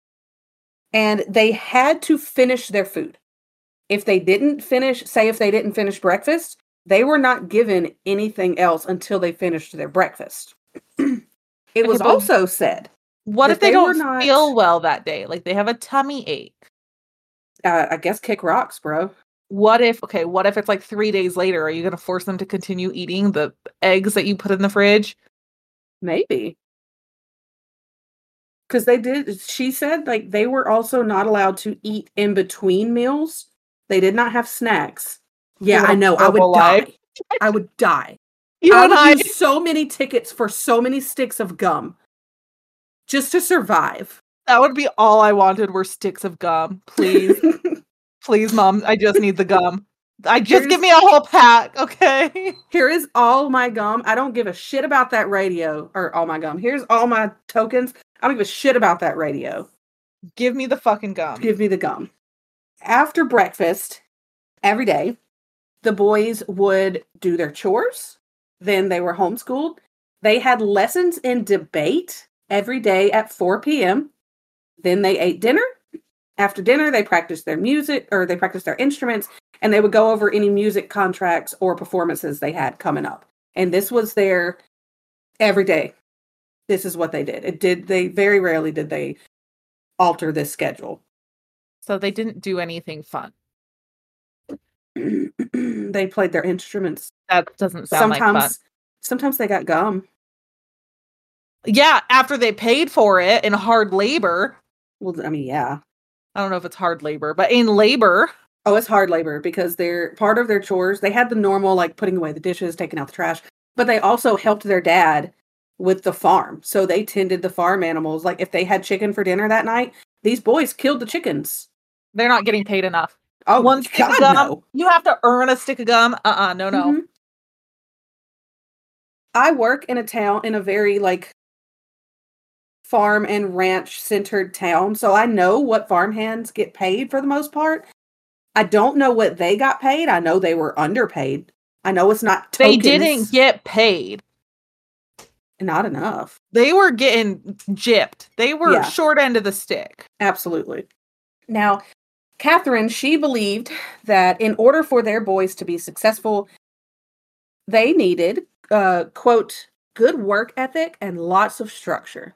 And they had to finish their food. If they didn't finish, say if they didn't finish breakfast, they were not given anything else until they finished their breakfast. it was but- also said, What if they, they don't not- feel well that day? Like they have a tummy ache. uh, I guess kick rocks, bro. What if, okay, what if it's like three days later? Are you going to force them to continue eating the eggs that you put in the fridge? Maybe. Because they did, she said, like, they were also not allowed to eat in between meals. They did not have snacks. Yeah, I know. I would die. I would die. You I and would I. use so many tickets for so many sticks of gum just to survive. That would be all I wanted were sticks of gum. Please, please, mom. I just need the gum. I just give me a whole pack, okay? Here is all my gum. I don't give a shit about that radio or all my gum. Here's all my tokens. I don't give a shit about that radio. Give me the fucking gum. give me the gum. After breakfast, every day, the boys would do their chores. Then they were homeschooled. They had lessons in debate every day at 4 p.m. Then they ate dinner. After dinner, they practiced their music or they practiced their instruments and they would go over any music contracts or performances they had coming up. And this was their every day. This is what they did. It did they very rarely did they alter this schedule. So they didn't do anything fun. they played their instruments. That doesn't sound sometimes like fun. sometimes they got gum. Yeah, after they paid for it in hard labor. Well, I mean, yeah. I don't know if it's hard labor, but in labor, Oh, it's hard labor because they're part of their chores. They had the normal like putting away the dishes, taking out the trash, but they also helped their dad with the farm. So they tended the farm animals. Like if they had chicken for dinner that night, these boys killed the chickens. they're not getting paid enough. Oh, One stick God, of gum. no. You have to earn a stick of gum. Uh-uh, no, no. Mhm. I work in a town in a very like farm and ranch centered town, so I know what farm hands get paid for the most part. I don't know what they got paid. I know they were underpaid. I know it's not They didn't get paid. Not enough. They were getting gypped. They were Yeah. short end of the stick. Absolutely. Now, Catherine, she believed that in order for their boys to be successful, they needed, uh, quote, good work ethic and lots of structure.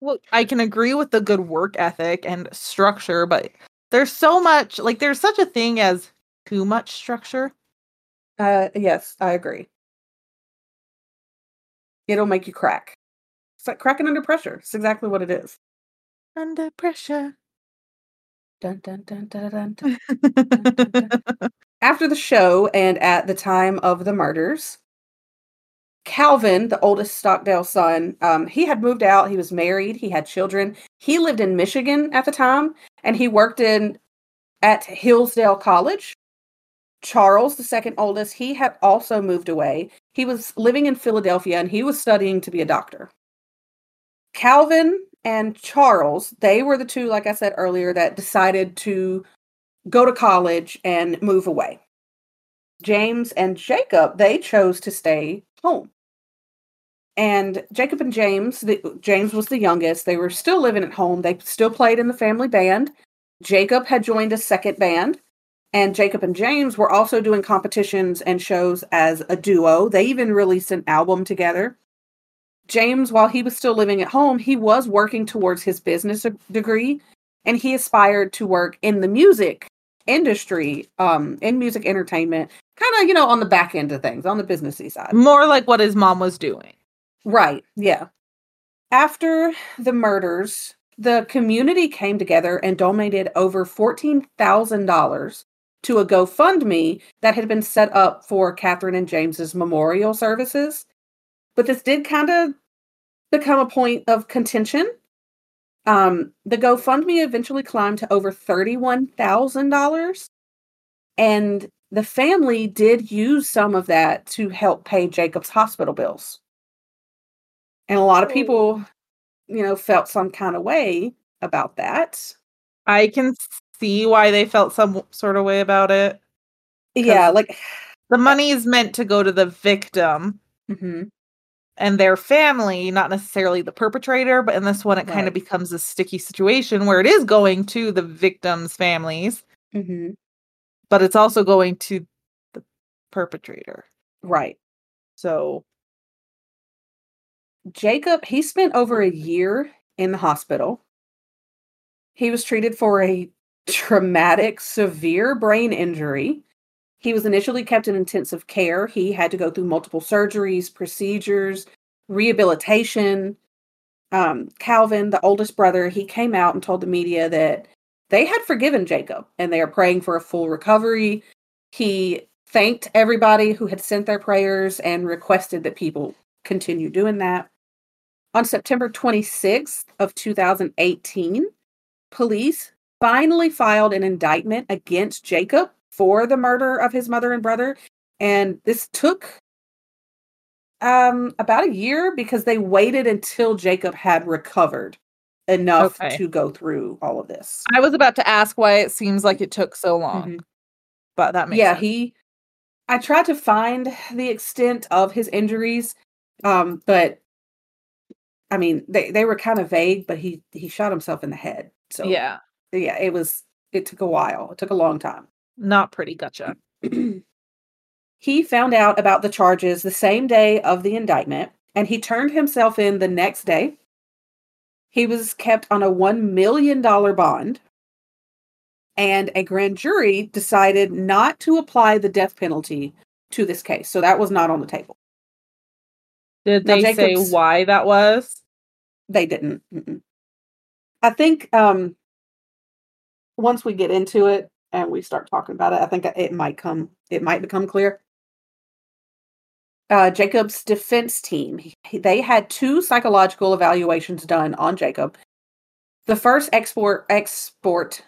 Well, I can agree with the good work ethic and structure, but there's so much like there's such a thing as too much structure. Uh, yes, I agree. It'll make you crack. It's like cracking under pressure. It's exactly what it is. Under pressure. Dun, dun, dun, dun, dun, dun. After the show and at the time of the murders, Calvin, the oldest Stockdale son, um, he had moved out. He was married. He had children. He lived in Michigan at the time, and he worked in at Hillsdale College. Charles, the second oldest, he had also moved away. He was living in Philadelphia, and he was studying to be a doctor. Calvin and Charles, they were the two, like I said earlier, that decided to go to college and move away. James and Jacob, they chose to stay home. And Jacob and James, the, James was the youngest. They were still living at home. They still played in the family band. Jacob had joined a second band, and Jacob and James were also doing competitions and shows as a duo. They even released an album together. James, while he was still living at home, he was working towards his business degree, and he aspired to work in the music industry, um, in music entertainment, kind of, you know, on the back end of things, on the businessy side. More like what his mom was doing. Right, yeah. After the murders, the community came together and donated over $14,000 to a GoFundMe that had been set up for Catherine and James's memorial services. But this did kind of become a point of contention. Um, the GoFundMe eventually climbed to over $31,000. And the family did use some of that to help pay Jacob's hospital bills. And a lot of Oh. people, you know, felt some kind of way about that. I can see why they felt some sort of way about it. Yeah, like The money is meant to go to the victim mhm, and their family, not necessarily the perpetrator, but in this one, it kind of becomes a sticky situation where it is going to the victims' families, mhm, but it's also going to the perpetrator. right. So, Jacob, he spent over a year in the hospital. He was treated for a traumatic, severe brain injury. He was initially kept in intensive care. He had to go through multiple surgeries, procedures, rehabilitation. Um, Calvin, the oldest brother, he came out and told the media that they had forgiven Jacob and they are praying for a full recovery. He thanked everybody who had sent their prayers and requested that people continue doing that. On September 26th of 2018, police finally filed an indictment against Jacob for the murder of his mother and brother, and this took um about a year because they waited until Jacob had recovered enough Okay. to go through all of this. I was about to ask why it seems like it took so long, Mhm. but that makes yeah, sense. he I tried to find the extent of his injuries um but I mean, they they were kind of vague, but he he shot himself in the head. So yeah, yeah, it was it took a while. It took a long time. not pretty. Gotcha. he found out about the charges the same day of the indictment and he turned himself in the next day. He was kept on a $1 million bond. And a grand jury decided not to apply the death penalty to this case. So that was not on the table. Did Now, they Jacob's- say why that was? They didn't. Mm-mm. I think um, once we get into it and we start talking about it, I think it might come. It might become clear. Uh, Jacob's defense team. he- They had two psychological evaluations done on Jacob. The first export export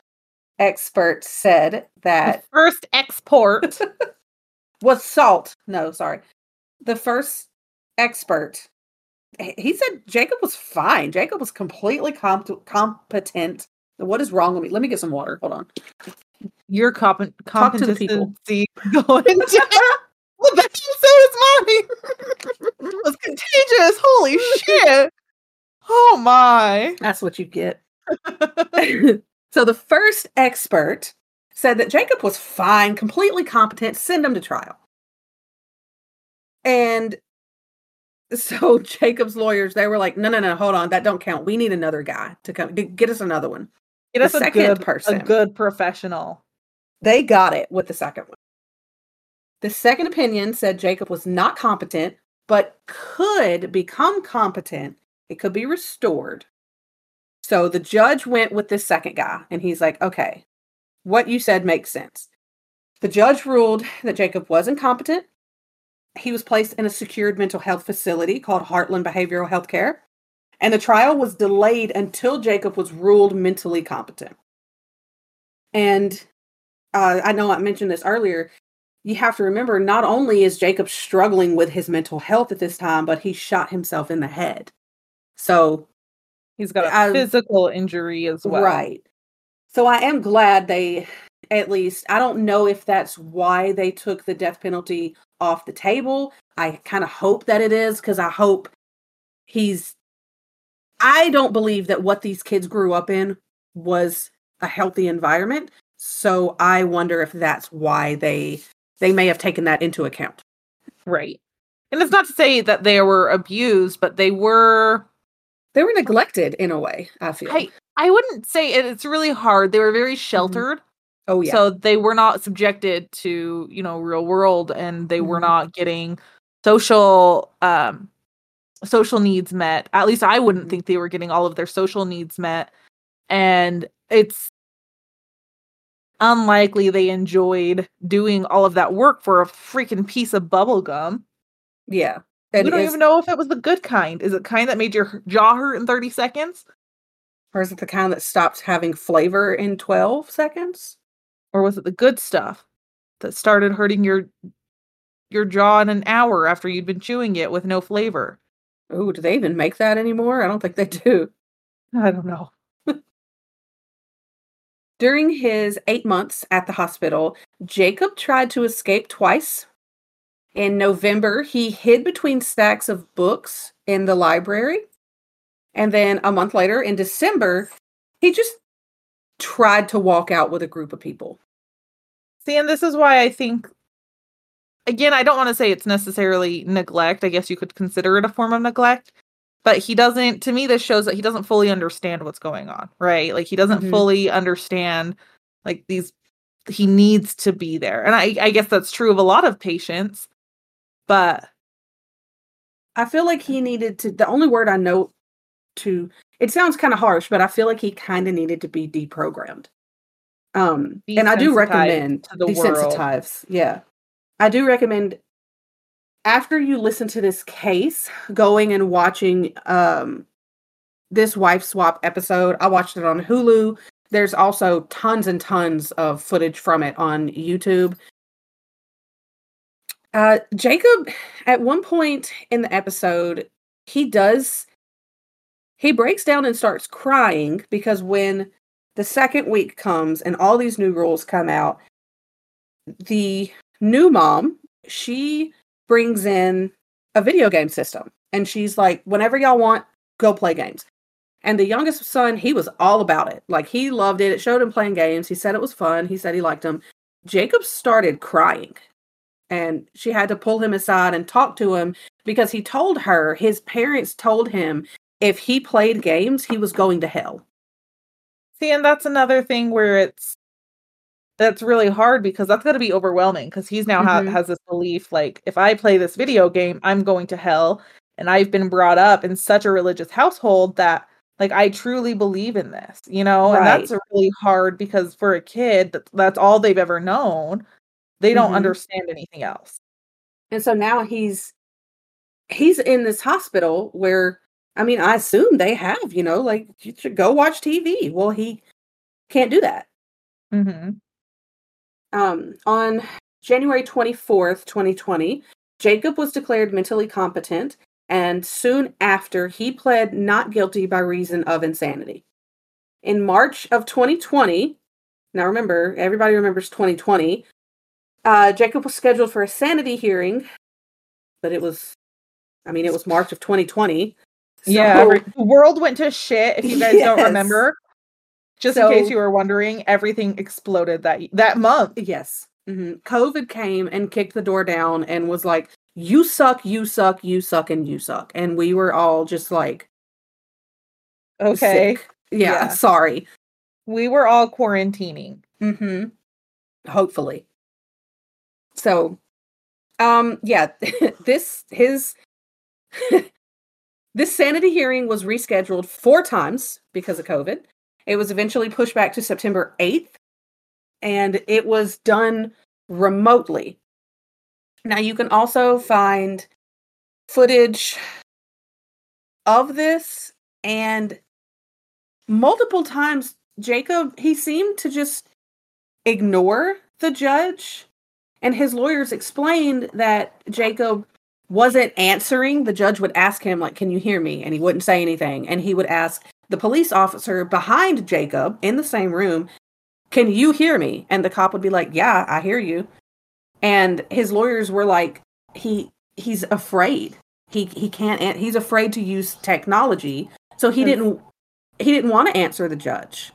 expert said The that first export. was salt. No, sorry. The first expert, he he said Jacob was fine. Jacob was completely comp- competent. What is wrong with me? Let me get some water. Hold on. your comp- Talk to the people. competency going down. well, that's so is mine. it was contagious. Holy shit. Oh my. That's what you get. so the first expert said that Jacob was fine, completely competent, send him to trial. And so Jacob's lawyers, they were like, no, no, no, hold on, that don't count. We need another guy to come get us another one. Get us a second good person. A good professional. They got it with the second one. The second opinion said Jacob was not competent, but could become competent. It could be restored. So the judge went with this second guy, and he's like, okay, what you said makes sense. The judge ruled that Jacob was incompetent. He was placed in a secured mental health facility called Heartland Behavioral Health Care, and the trial was delayed until Jacob was ruled mentally competent. And uh, I know I mentioned this earlier. You have to remember, not only is Jacob struggling with his mental health at this time, but he shot himself in the head. So He's got a I- physical injury as well. Right. So I am glad they, at least, I don't know if that's why they took the death penalty off the table. I kind of hope that it is because I hope he's. I don't believe that what these kids grew up in was a healthy environment. So I wonder if that's why they they may have taken that into account. Right. And it's not to say that they were abused, but they were They were neglected in a way. I feel. I I wouldn't say it, it's really hard. They were very sheltered. oh yeah. So they were not subjected to, you know, real world and they were Mhm. not getting social um social needs met. At least I wouldn't Mhm. think they were getting all of their social needs met. And it's unlikely they enjoyed doing all of that work for a freaking piece of bubble gum. Yeah. And we don't even know if it was the good kind. Is it kind that made your jaw hurt in 30 seconds? Or is it the kind that stopped having flavor in 12 seconds? Or was it the good stuff that started hurting your your jaw in an hour after you'd been chewing it with no flavor? Oh, do they even make that anymore? I don't think they do. I don't know. During his eight months at the hospital, Jacob tried to escape twice. In November, he hid between stacks of books in the library. And then a month later, in December, he just tried to walk out with a group of people. See, and this is why I think again, I don't want to say it's necessarily neglect. I guess you could consider it a form of neglect. But he doesn't to me this shows that he doesn't fully understand what's going on, right? Like he doesn't Mhm. fully understand like these he needs to be there. And I I guess that's true of a lot of patients. But I feel like he needed to, the only word I know to, it sounds kind of harsh, but I feel like he kind of needed to be deprogrammed. Um, and I do recommend to the world. desensitize. Yeah. I do recommend after you listen to this case, going and watching um this wife swap episode. I watched it on Hulu. There's also tons and tons of footage from it on YouTube. Uh Jacob at one point in the episode, he does he breaks down and starts crying because when the second week comes and all these new rules come out, the new mom, she brings in a video game system and she's like, whenever y'all want, go play games. And the youngest son, he was all about it. Like he loved it. It showed him playing games. He said it was fun. He said he liked them. Jacob started crying and she had to pull him aside and talk to him because he told her his parents told him if he played games, he was going to hell. see, and that's another thing where it's that's really hard because that's going to be overwhelming because he's now ha- Mhm. has this belief like if I play this video game, I'm going to hell. And I've been brought up in such a religious household that like I truly believe in this, you know, and that's really hard because for a kid, that, that's all they've ever known. They don't Mhm. understand anything else. And so now he's he's in this hospital where I mean, I assume they have, you know, like you should go watch TV. Well, he can't do that. hmm Um, on January 24th, 2020, Jacob was declared mentally competent, and soon after, he pled not guilty by reason of insanity. In March of 2020, now remember, everybody remembers 2020, uh, Jacob was scheduled for a sanity hearing, but it was, I mean, it was March of 2020. Yeah, so- every, the world went to shit. If you guys don't remember, just So- in case you were wondering, everything exploded that that month. Yes. hmm COVID came and kicked the door down and was like, you suck, you suck, you suck, and you suck. And we were all just like, Okay. Yeah, Yeah. sorry. we were all quarantining. hmm Hopefully. So, um, yeah, this, his, this sanity hearing was rescheduled four times because of COVID. It was eventually pushed back to September 8th, and it was done remotely. Now, you can also find footage of this, and multiple times, Jacob, he seemed to just ignore the judge. And his lawyers explained that Jacob wasn't answering. The judge would ask him, like, can you hear me? And he wouldn't say anything. And he would ask the police officer behind Jacob in the same room, can you hear me? And the cop would be like, yeah, I hear you. And his lawyers were like, he he's afraid. He he can't an- he's afraid to use technology. So he didn't he didn't want to answer the judge.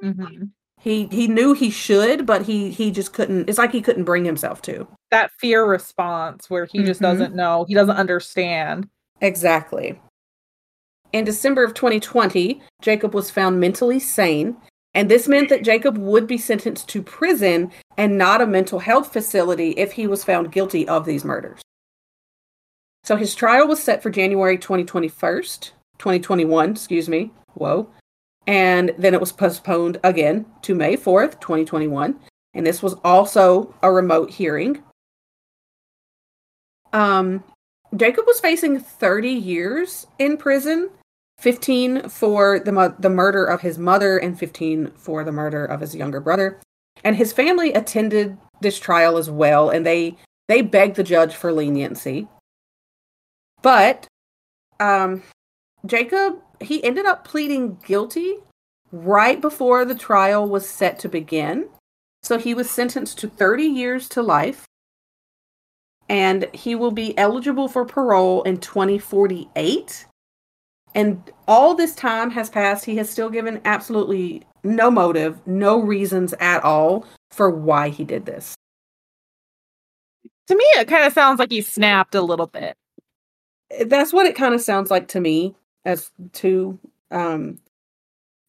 Mm-hmm. He he knew he should, but he he just couldn't. It's like he couldn't bring himself to. That fear response where he just Mhm. doesn't know, he doesn't understand. Exactly. In December of 2020, Jacob was found mentally sane, and this meant that Jacob would be sentenced to prison and not a mental health facility if he was found guilty of these murders. So his trial was set for January 2021, 2021, excuse me. Whoa. And then it was postponed again to May 4th, 2021. And this was also a remote hearing. Um, Jacob was facing 30 years in prison, 15 for the mu- the murder of his mother and 15 for the murder of his younger brother. And his family attended this trial as well and they they begged the judge for leniency. But um Jacob he ended up pleading guilty right before the trial was set to begin. So he was sentenced to 30 years to life and he will be eligible for parole in 2048. And all this time has passed. He has still given absolutely no motive, no reasons at all for why he did this. To me, it kind of sounds like he snapped a little bit. That's what it kind of sounds like to me as to um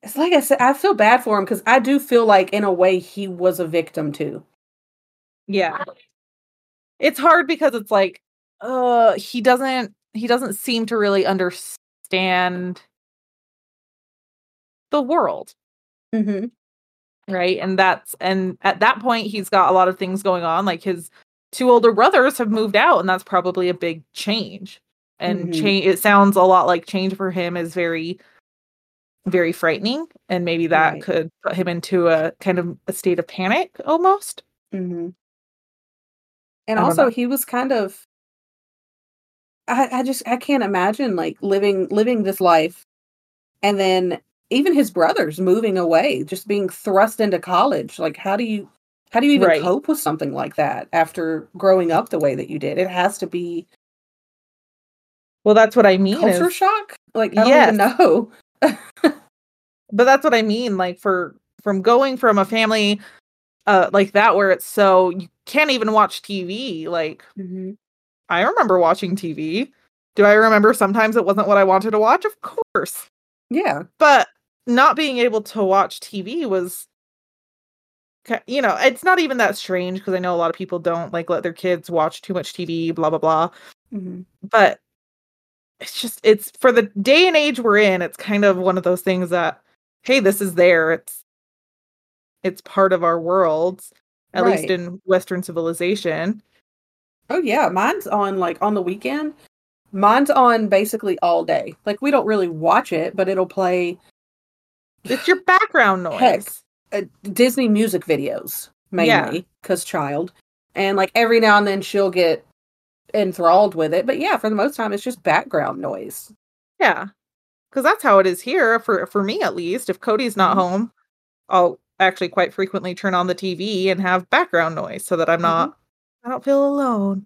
it's like I said, I feel bad for him because I do feel like in a way he was a victim too. Yeah. It's hard because it's like, uh, he doesn't he doesn't seem to really understand the world, Mm-hmm. right? And that's and at that point he's got a lot of things going on. Like his two older brothers have moved out, and that's probably a big change. And Mhm. change it sounds a lot like change for him is very very frightening and maybe that Right. could put him into a kind of a state of panic almost Mm-hmm. And also know. he was kind of I, I just I can't imagine like living living this life and then even his brothers moving away, just being thrust into college. Like how do you how do you even Right. cope with something like that after growing up the way that you did? It has to be well that's what i mean culture is- shock. Like I don't even know. but that's what I mean. Like for from going from a family uh like that where it's so you can't even watch TV. Like Mhm. I remember watching TV. Do I remember sometimes it wasn't what I wanted to watch? Of course. Yeah. But not being able to watch TV was you know, it's not even that strange because I know a lot of people don't like let their kids watch too much TV, blah blah blah. Mhm. But it's just it's for the day and age we're in, it's kind of one of those things that hey, this is there. It's it's part of our world, at least in Western civilization. Oh yeah, mine's on like on the weekend. Mine's on basically all day. Like we don't really watch it, but it'll play It's your background noise. Heck. uh, Disney music videos mainly because child, and like every now and then she'll get enthralled with it. But yeah, for the most time, it's just background noise. Yeah. Cuz that's how it is here for for me at least. If Cody's not Mhm. home, I'll actually quite frequently turn on the TV and have background noise so that I'm not I don't feel alone.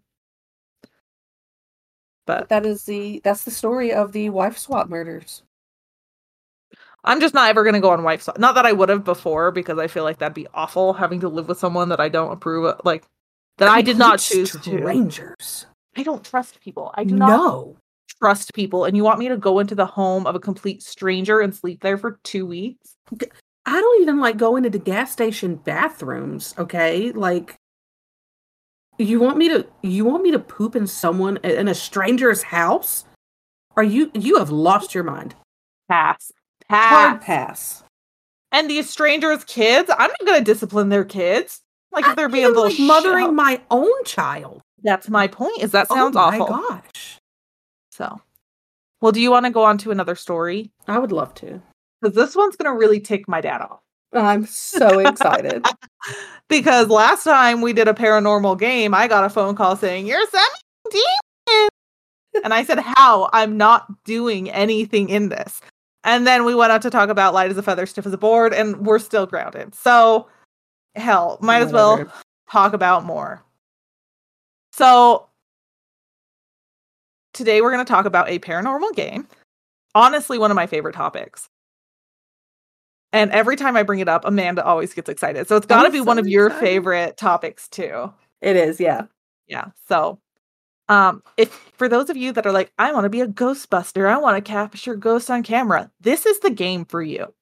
But That is the that's the story of the wife swap murders. I'm just not ever going to go on wife swap. Not that I would have before because I feel like that'd be awful having to live with someone that I don't approve of, like that I did not Complete choose to. Strangers. I don't trust people. I do not trust people and you want me to go into the home of a complete stranger and sleep there for 2 weeks? I don't even like going into gas station bathrooms, okay? Like you want me to you want me to poop in someone in a stranger's house? Are you you have lost your mind. Pass. Hard Pass. pass. And these strangers' kids, I'm not going to discipline their kids. Like if they're being little like mothering my own child. That's my point. Is that oh sounds oh my awful. gosh. So, well, do you want to go on to another story? I would love to. Because this one's going to really tick my dad off. I'm so excited. because last time we did a paranormal game, I got a phone call saying, You're sending demons. and I said, How? I'm not doing anything in this. And then we went on to talk about light as a feather, stiff as a board, and we're still grounded. So, hell, might as well talk about more. So, today we're going to talk about a paranormal game. Honestly, one of my favorite topics. And every time I bring it up, Amanda always gets excited. So it's got to be so one of your excited. favorite topics too. It is, yeah. Yeah. So, um, if for those of you that are like, I want to be a Ghostbuster, I want to capture ghosts on camera, this is the game for you.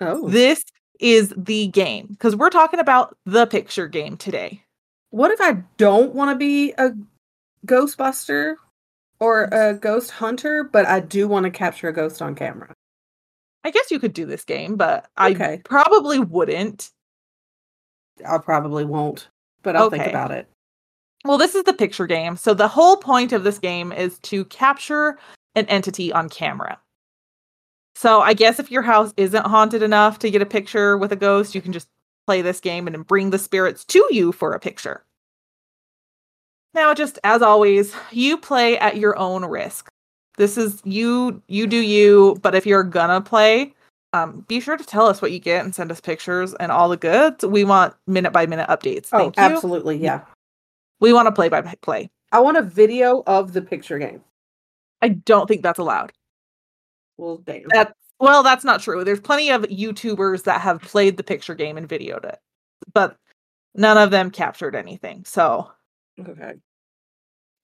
Oh. This is the game because we're talking about the picture game today. What if I don't want to be a Ghostbuster or a ghost hunter, but I do want to capture a ghost on camera? I guess you could do this game, but I probably wouldn't. I probably won't, but I'll think about it. Well, this is the picture game. So the whole point of this game is to capture an entity on camera. So I guess if your house isn't haunted enough to get a picture with a ghost, you can just play this game and bring the spirits to you for a picture. Now, just as always, you play at your own risk. This is you, you do you, but if you're gonna play, um, be sure to tell us what you get and send us pictures and all the goods. We want minute by minute updates. Oh, Thank you. absolutely. Yeah. We want to play by play. I want a video of the picture game. I don't think that's allowed. Well, damn. That's well, that's not true. There's plenty of YouTubers that have played the picture game and videoed it, but none of them captured anything. So, okay.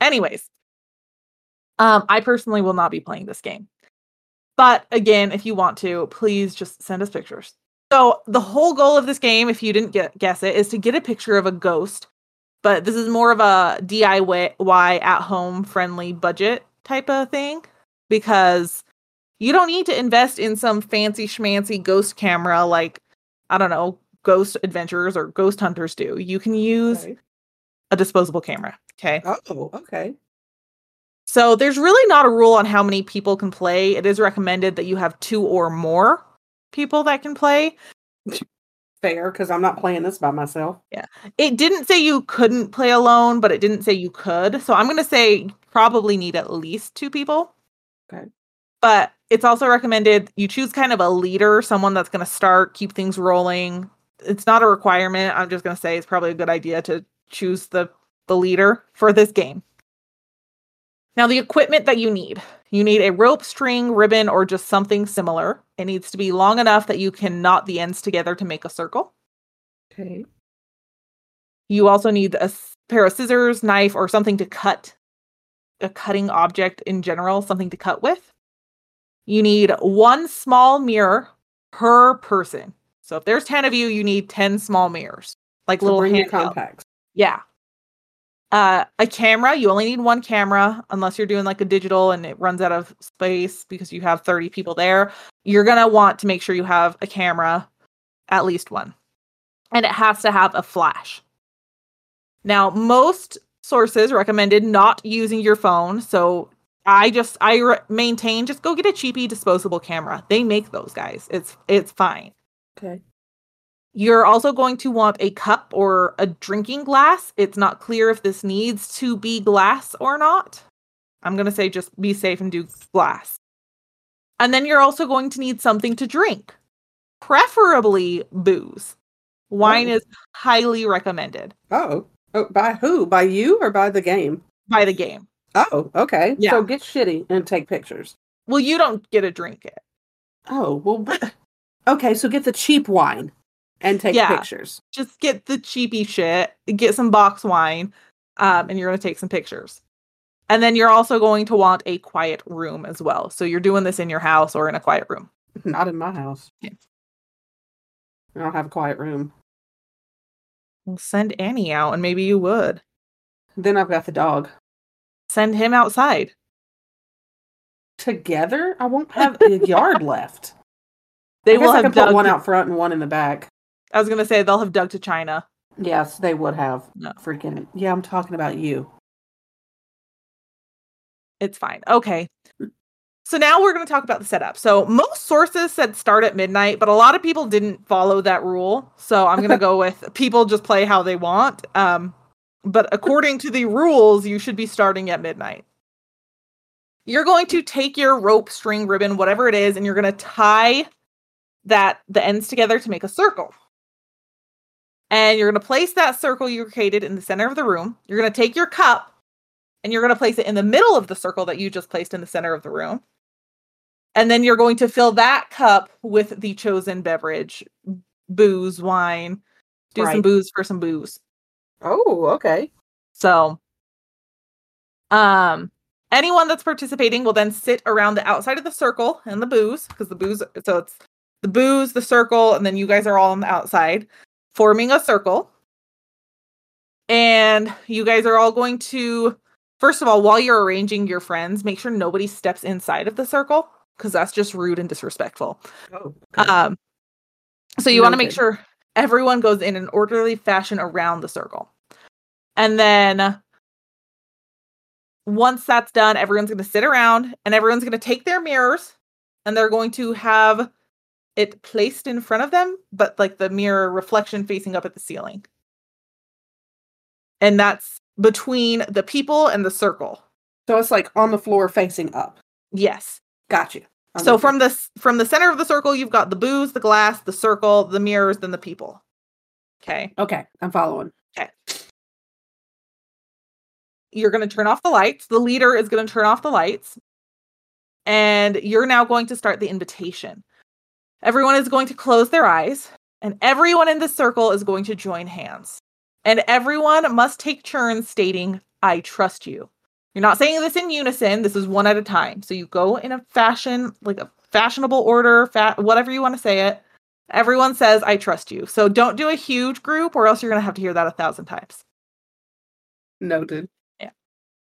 anyways, um, I personally will not be playing this game. But again, if you want to, please just send us pictures. So the whole goal of this game, if you didn't get, guess it, is to get a picture of a ghost. But this is more of a DIY at home friendly budget type of thing because you don't need to invest in some fancy schmancy ghost camera like I don't know, Ghost adventurers or Ghost Hunters do. You can use Okay. a disposable camera. Okay. Oh, okay. So there's really not a rule on how many people can play. It is recommended that you have two or more people that can play. Fair, because I'm not playing this by myself. Yeah. It didn't say you couldn't play alone, but it didn't say you could. So I'm going to say probably need at least two people. Okay. But it's also recommended you choose kind of a leader, someone that's going to start, keep things rolling. It's not a requirement. I'm just going to say it's probably a good idea to choose the the leader for this game. Now, the equipment that you need you need a rope, string, ribbon, or just something similar. It needs to be long enough that you can knot the ends together to make a circle. Okay. You also need a pair of scissors, knife, or something to cut a cutting object in general, something to cut with. You need one small mirror per person. So if there's 10 of you, you need 10 small mirrors, like So little handheld. compacts. Yeah. Uh, a camera, you only need one camera unless you're doing like a digital and it runs out of space because you have 30 people there. You're going to want to make sure you have a camera, at least one. And it has to have a flash. Now, most sources recommended not using your phone. So I just, I re- maintain just go get a cheapy disposable camera. They make those guys. It's, it's fine. Okay. You're also going to want a cup or a drinking glass. It's not clear if this needs to be glass or not. I'm going to say just be safe and do glass. And then you're also going to need something to drink, preferably booze. Wine Oh. is highly recommended Oh. Oh, by who? By you or by the game? by the game. Oh, okay. Yeah. So get shitty and take pictures. Well, you don't get to drink it. Oh, well, okay. So get the cheap wine and take Yeah. pictures. Just get the cheapy shit, get some box wine, um, and you're going to take some pictures. And then you're also going to want a quiet room as well. So you're doing this in your house or in a quiet room. Not in my house. Yeah. I don't have a quiet room. Well, send Annie out and maybe you would. Then I've got the dog. Send him outside. Together, I won't have a yard left. They will I have can dug. put one out front and one in the back. I was gonna say they'll have dug to China. Yes, they would have. No. Freaking yeah, I'm talking about you. It's fine. Okay. So now we're going to talk about the setup. So most sources said start at midnight, but a lot of people didn't follow that rule. So I'm going to go with people just play how they want. Um, but according to the rules, you should be starting at midnight. You're going to take your rope, string, ribbon, whatever it is, and you're going to tie that the ends together to make a circle. And you're going to place that circle you created in the center of the room. You're going to take your cup and you're going to place it in the middle of the circle that you just placed in the center of the room. And then you're going to fill that cup with the chosen beverage, booze, wine. Do some booze for some booze. Oh, okay. So, um, anyone that's participating will then sit around the outside of the circle and the booze because the booze. So it's the booze, the circle, and then you guys are all on the outside, forming a circle. And you guys are all going to, first of all, while you're arranging your friends, make sure nobody steps inside of the circle because that's just rude and disrespectful. Oh, okay. Um, so you want to make sure everyone goes in an orderly fashion around the circle. And then once that's done, everyone's going to sit around and everyone's going to take their mirrors and they're going to have it placed in front of them, but like the mirror reflection facing up at the ceiling. And that's between the people and the circle. So it's like on the floor facing up. Yes. Got you. I'm so you. from the from the center of the circle, you've got the booze, the glass, the circle, the mirrors, then the people. Okay. Okay, I'm following. Okay. You're going to turn off the lights. The leader is going to turn off the lights. And you're now going to start the invitation. Everyone is going to close their eyes, and everyone in the circle is going to join hands. And everyone must take turns stating, I trust you. You're not saying this in unison. This is one at a time. So you go in a fashion, like a fashionable order, fa- whatever you want to say it. Everyone says, I trust you. So don't do a huge group, or else you're going to have to hear that a thousand times. Noted. Yeah.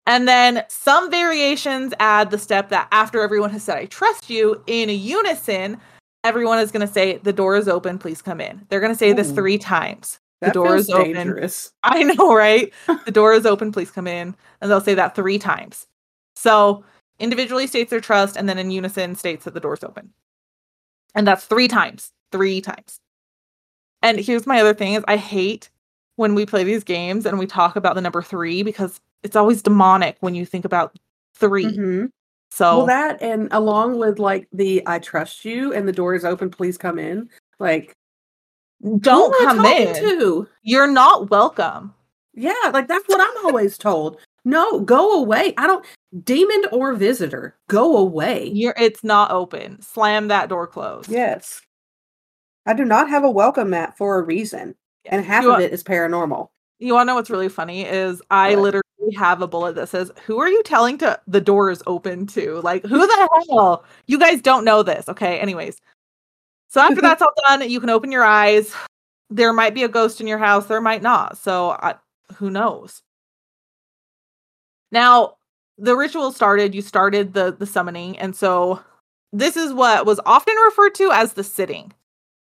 And then some variations add the step that after everyone has said, I trust you, in unison, everyone is going to say, The door is open, please come in. They're going to say this three times. The door is open. dangerous. I know, right? the door is open, please come in. And they'll say that three times. So individually states their trust, and then in unison states that the door's open. And that's three times. Three times. And here's my other thing is I hate when we play these games and we talk about the number three because it's always demonic when you think about 3 Mhm. So Well, that and along with like the "I trust you" and the door is open, please come in. Like, don't who am I come in. To? You're not welcome. Yeah, like that's what I'm always told. No, go away. I don't demon or visitor. Go away. You're it's not open. Slam that door closed. Yes. I do not have a welcome mat for a reason, and half You of wa- it is paranormal. You want to know what's really funny is I What? literally have a bullet that says, "Who are you telling to the door is open to?" Like, who the hell? You guys don't know this, okay? Anyways, so after that's all done, you can open your eyes. There might be a ghost in your house. There might not. So, I, who knows? Now, the ritual started. You started the the summoning, and so this is what was often referred to as the sitting.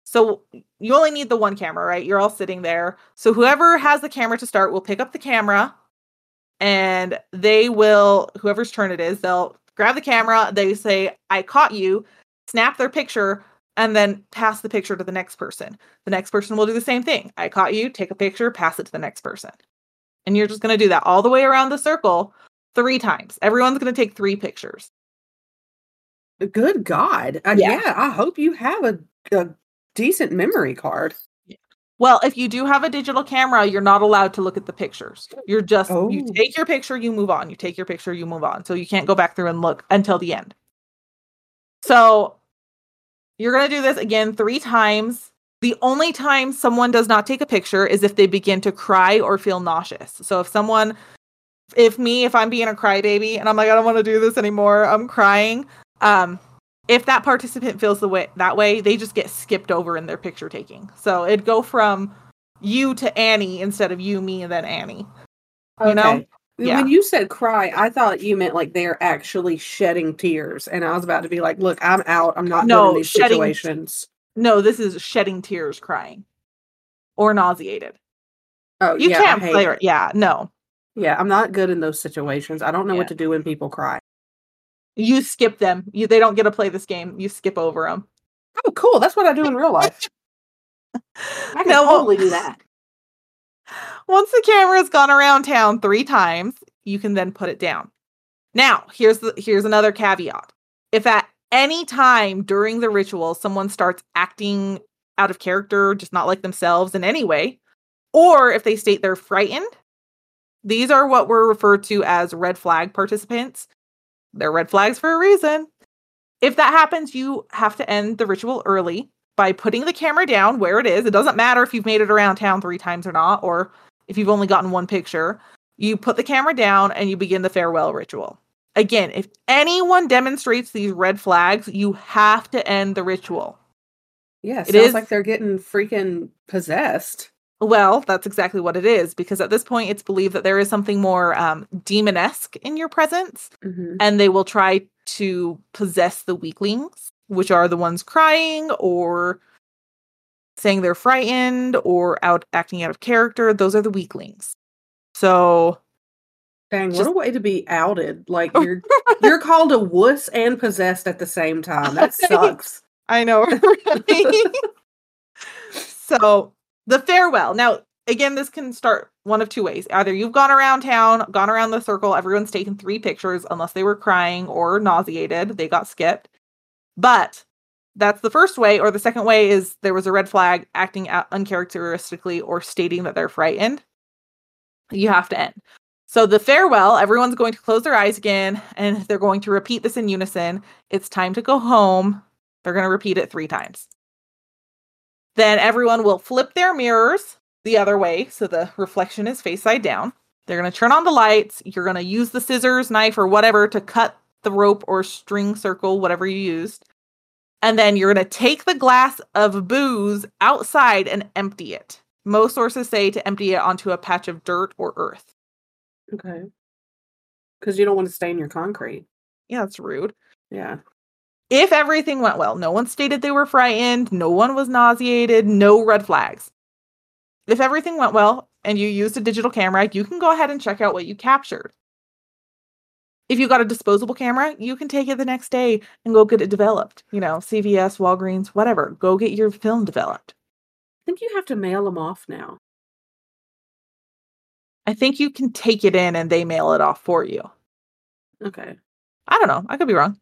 So you only need the one camera, right? You're all sitting there. So whoever has the camera to start will pick up the camera and they will, whoever's turn it is, they'll grab the camera, they say, I caught you, snap their picture, and then pass the picture to the next person. The next person will do the same thing. I caught you, take a picture, pass it to the next person. And you're just going to do that all the way around the circle three times. Everyone's going to take three pictures. Good God. Uh, Yeah. yeah. I hope you have a, a decent memory card. Well, if you do have a digital camera, you're not allowed to look at the pictures. You're just you Oh. take your picture, you move on. You take your picture, you move on. So you can't go back through and look until the end. So you're going to do this again 3 times. The only time someone does not take a picture is if they begin to cry or feel nauseous. So if someone if me if I'm being a crybaby and I'm like I don't want to do this anymore, I'm crying, um if that participant feels the way that way, they just get skipped over in their picture taking. So it'd go from you to Annie instead of you, me, and then Annie. You know? Yeah. When you said cry, I thought you meant like they're actually shedding tears. And I was about to be like, look, I'm out. I'm not No, these shedding- situations. No, this is shedding tears, crying, or nauseated. Oh, You yeah. Can't play. it. Yeah, no. Yeah, I'm not good in those situations. I don't know Yeah. what to do when people cry. You skip them. You they don't get to play this game. You skip over them. Oh, cool. That's what I do in real life. I can No, totally do that. Once the camera's gone around town three times, you can then put it down. Now, here's the here's another caveat. If at any time during the ritual someone starts acting out of character, just not like themselves in any way, or if they state they're frightened, these are what were referred to as red flag participants. They're red flags for a reason. If that happens, you have to end the ritual early by putting the camera down where it is. It doesn't matter if you've made it around town three times or not, or if you've only gotten one picture. You put the camera down and you begin the farewell ritual. Again, if anyone demonstrates these red flags, you have to end the ritual. Yeah, it sounds is- like they're getting freaking possessed. Well, that's exactly what it is, because at this point, it's believed that there is something more um, demonesque in your presence, Mhm. and they will try to possess the weaklings, which are the ones crying or saying they're frightened or out acting out of character. Those are the weaklings. So Dang, what a way to be outed. Like you're you're called a wuss and possessed at the same time. That sucks. I know, right? so the farewell. Now, again, this can start one of two ways. Either you've gone around town, gone around the circle, everyone's taken three pictures, unless they were crying or nauseated, they got skipped. But that's the first way, or the second way is there was a red flag acting out uncharacteristically or stating that they're frightened. You have to end. So the farewell, everyone's going to close their eyes again and they're going to repeat this in unison. It's time to go home. They're going to repeat it three times. Then everyone will flip their mirrors the other way so the reflection is face side down. They're going to turn on the lights. You're going to use the scissors, knife, or whatever to cut the rope or string circle, whatever you used. And then you're going to take the glass of booze outside and empty it. Most sources say to empty it onto a patch of dirt or earth. Okay. Because you don't want to stain your concrete. Yeah, that's rude. Yeah. If everything went well, no one stated they were frightened, no one was nauseated, no red flags. If everything went well and you used a digital camera, you can go ahead and check out what you captured. If you got a disposable camera, you can take it the next day and go get it developed. You know, CVS, Walgreens, whatever. Go get your film developed. I think you have to mail them off now. I think you can take it in and they mail it off for you. Okay. I don't know. I could be wrong.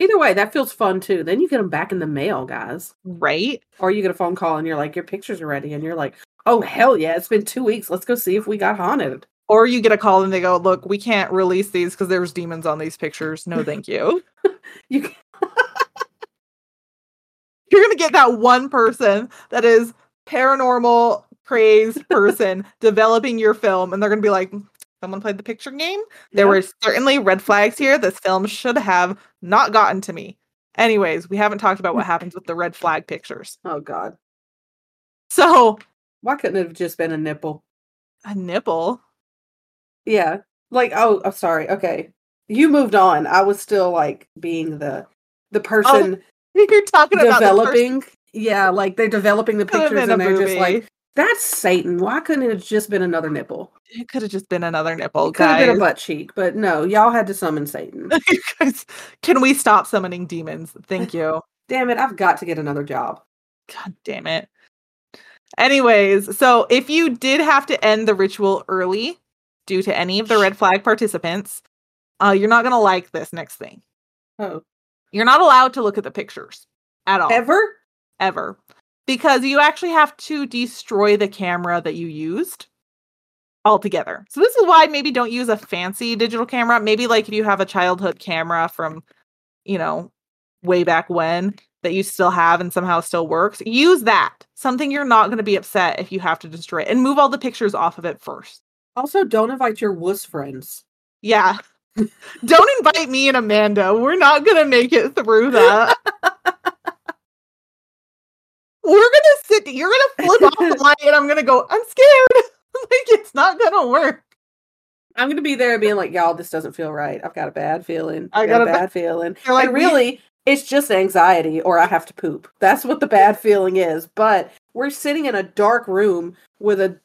Either way, that feels fun too. Then you get them back in the mail, guys. Right? Or you get a phone call and you're like, your pictures are ready. And you're like, oh, hell yeah, it's been two weeks. Let's go see if we got haunted. Or you get a call and they go, look, we can't release these because there's demons on these pictures. No, thank you. You can- You're going to get that one person that is paranormal crazed person developing your film, and they're going to be like, someone played the picture game. There Yeah. were certainly red flags here. This film should have not gotten to me. Anyways, we haven't talked about what happens with the red flag pictures. Oh, God. So, Why couldn't it have just been a nipple? a nipple. Yeah. Like, oh, I'm sorry. Okay. You moved on. I was still like being the the oh, person You're talking about developing. Yeah, like they're developing the pictures and they're just like, that's Satan. Why couldn't it have just been another nipple? It could have just been another nipple, It could have been a butt cheek, but no, y'all had to summon Satan. Guys, Can we stop summoning demons? Thank you. Damn it, I've got to get another job. God damn it. Anyways, so if you did have to end the ritual early due to any of the red flag participants, uh, you're not going to like this next thing. Oh. You're not allowed to look at the pictures at all. Ever? Ever. Because you actually have to destroy the camera that you used altogether. So this is why maybe don't use a fancy digital camera. Maybe like if you have a childhood camera from, you know, way back when that you still have and somehow still works, use that. Something you're not going to be upset if you have to destroy it and move all the pictures off of it first. Also, don't invite your wuss friends. Yeah. don't invite me and Amanda. We're not going to make it through that. We're gonna sit. You're gonna flip off the light, and I'm gonna go. I'm scared. like it's not gonna work. I'm gonna be there being like, y'all, this doesn't feel right. I've got a bad feeling. I got, got a a ba- bad feeling. You're like and we- really, it's just anxiety or I have to poop. That's what the bad feeling is. But we're sitting in a dark room with a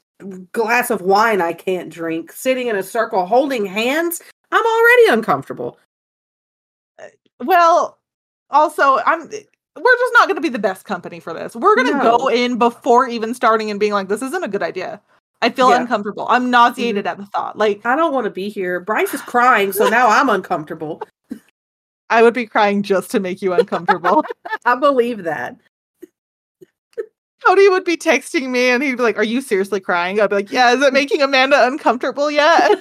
glass of wine I can't drink, sitting in a circle holding hands. I'm already uncomfortable. Uh, well, also, I'm. Eh, we're just not gonna be the best company for this. We're gonna go in before even starting and being like, "This isn't a good idea." I feel Yeah. Mm-hmm. uncomfortable. I'm nauseated at the thought. Like I don't want to be here. Bryce is crying, so now I'm uncomfortable. I would be crying just to make you uncomfortable. I believe that. Cody would be texting me, and he'd be like, "Are you seriously crying?" I'd be like, "Yeah." Is it making Amanda uncomfortable yet?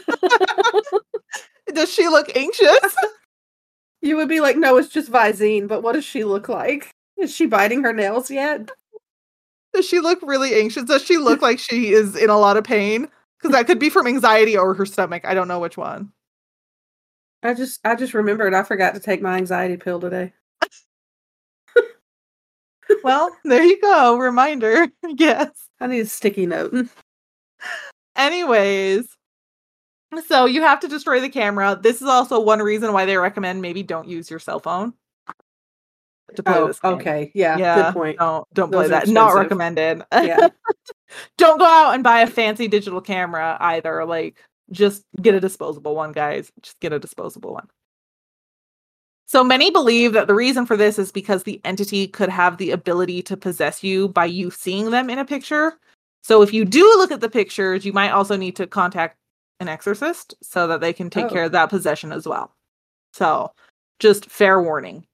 Does she look anxious? You would be like, no, it's just Visine, but what does she look like? Is she biting her nails yet? Does she look really anxious? Does she look like she is in a lot of pain? Because that could be from anxiety or her stomach. I don't know which one. I just I just remembered I forgot to take my anxiety pill today. Well, there you go. Reminder. yes. I need a sticky note. Anyways, so you have to destroy the camera. This is also one reason why they recommend maybe don't use your cell phone to play Oh, this game. okay. Yeah, Yeah, good point. Don't don't Those play that. Not recommended. Yeah. don't go out and buy a fancy digital camera either. Like Just get a disposable one, guys. Just get a disposable one. So many believe that the reason for this is because the entity could have the ability to possess you by you seeing them in a picture. So if you do look at the pictures, you might also need to contact an exorcist so that they can take Oh. care of that possession as well. So just fair warning.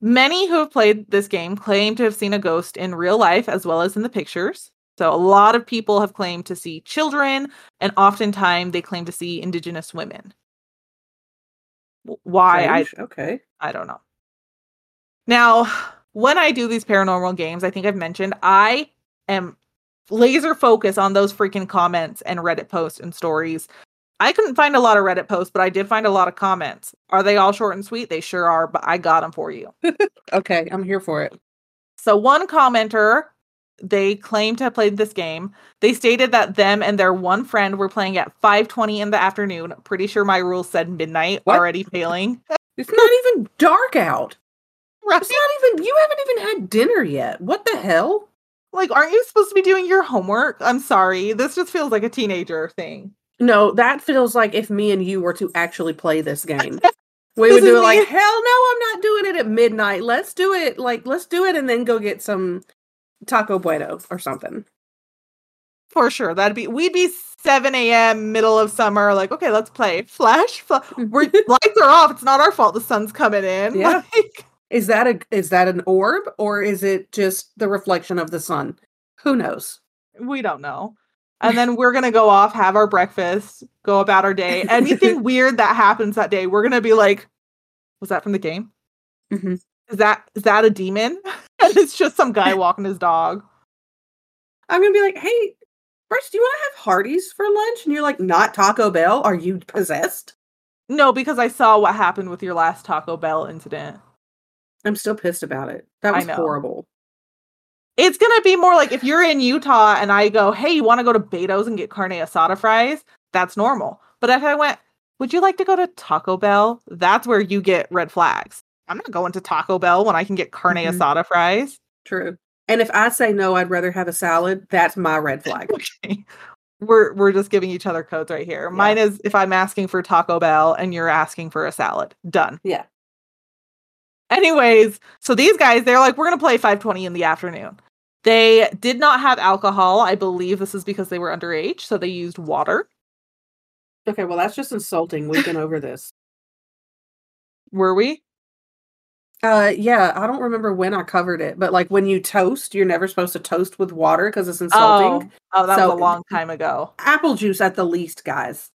Many who have played this game claim to have seen a ghost in real life as well as in the pictures. So a lot of people have claimed to see children, and oftentimes they claim to see indigenous women. Why I okay. I don't know. Now, when I do these paranormal games, I think I've mentioned I am laser focused on those freaking comments and Reddit posts and stories. I couldn't find a lot of Reddit posts, but I did find a lot of comments. Are they all short and sweet? They sure are, but I got them for you. Okay, I'm here for it. So one commenter, they claimed to have played this game. They stated that them and their one friend were playing at 5:20 in the afternoon. Pretty sure my rules said midnight, What? already failing. It's not even dark out. Right? It's not even. You haven't even had dinner yet. What the hell? Like, aren't you supposed to be doing your homework? I'm sorry. This just feels like a teenager thing. No, that feels like if me and you were to actually play this game. We would do it like, hell no, I'm not doing it at midnight. Let's do it like let's do it and then go get some taco bueno or something. For sure. That'd be we'd be 7 a.m. middle of summer, like, okay, let's play. Flash, fla- we're lights are off. It's not our fault the sun's coming in. Yeah. Like, Is that a is that an orb or is it just the reflection of the sun? Who knows? we don't know. And then we're gonna go off, have our breakfast, go about our day. Anything weird that happens that day, we're gonna be like, was that from the game? Mhm. Is that is that a demon? and it's just some guy walking his dog. I'm gonna be like, hey, Bryce, do you want to have Hardee's for lunch? And you're like, not Taco Bell. Are you possessed? No, because I saw what happened with your last Taco Bell incident. I'm still pissed about it. That was horrible. It's gonna be more like if you're in Utah and I go, "Hey, you want to go to Beto's and get carne asada fries?" That's normal. But if I went, "Would you like to go to Taco Bell?" That's where you get red flags. I'm not going to Taco Bell when I can get carne Mhm. asada fries. True. And if I say no, I'd rather have a salad. That's my red flag. Okay. We're we're just giving each other codes right here. Mine is if I'm asking for Taco Bell and you're asking for a salad. Done. Yeah. Anyways, so these guys, they're like, we're gonna play 520 in the afternoon. They did not have alcohol. I believe this is because they were underage, so they used water. Okay, well that's just insulting. We've been over this. Were we? Uh yeah, I don't remember when I covered it, but like when you toast, you're never supposed to toast with water because it's insulting. Oh, oh, that So- was a long time ago. Apple juice at the least, guys.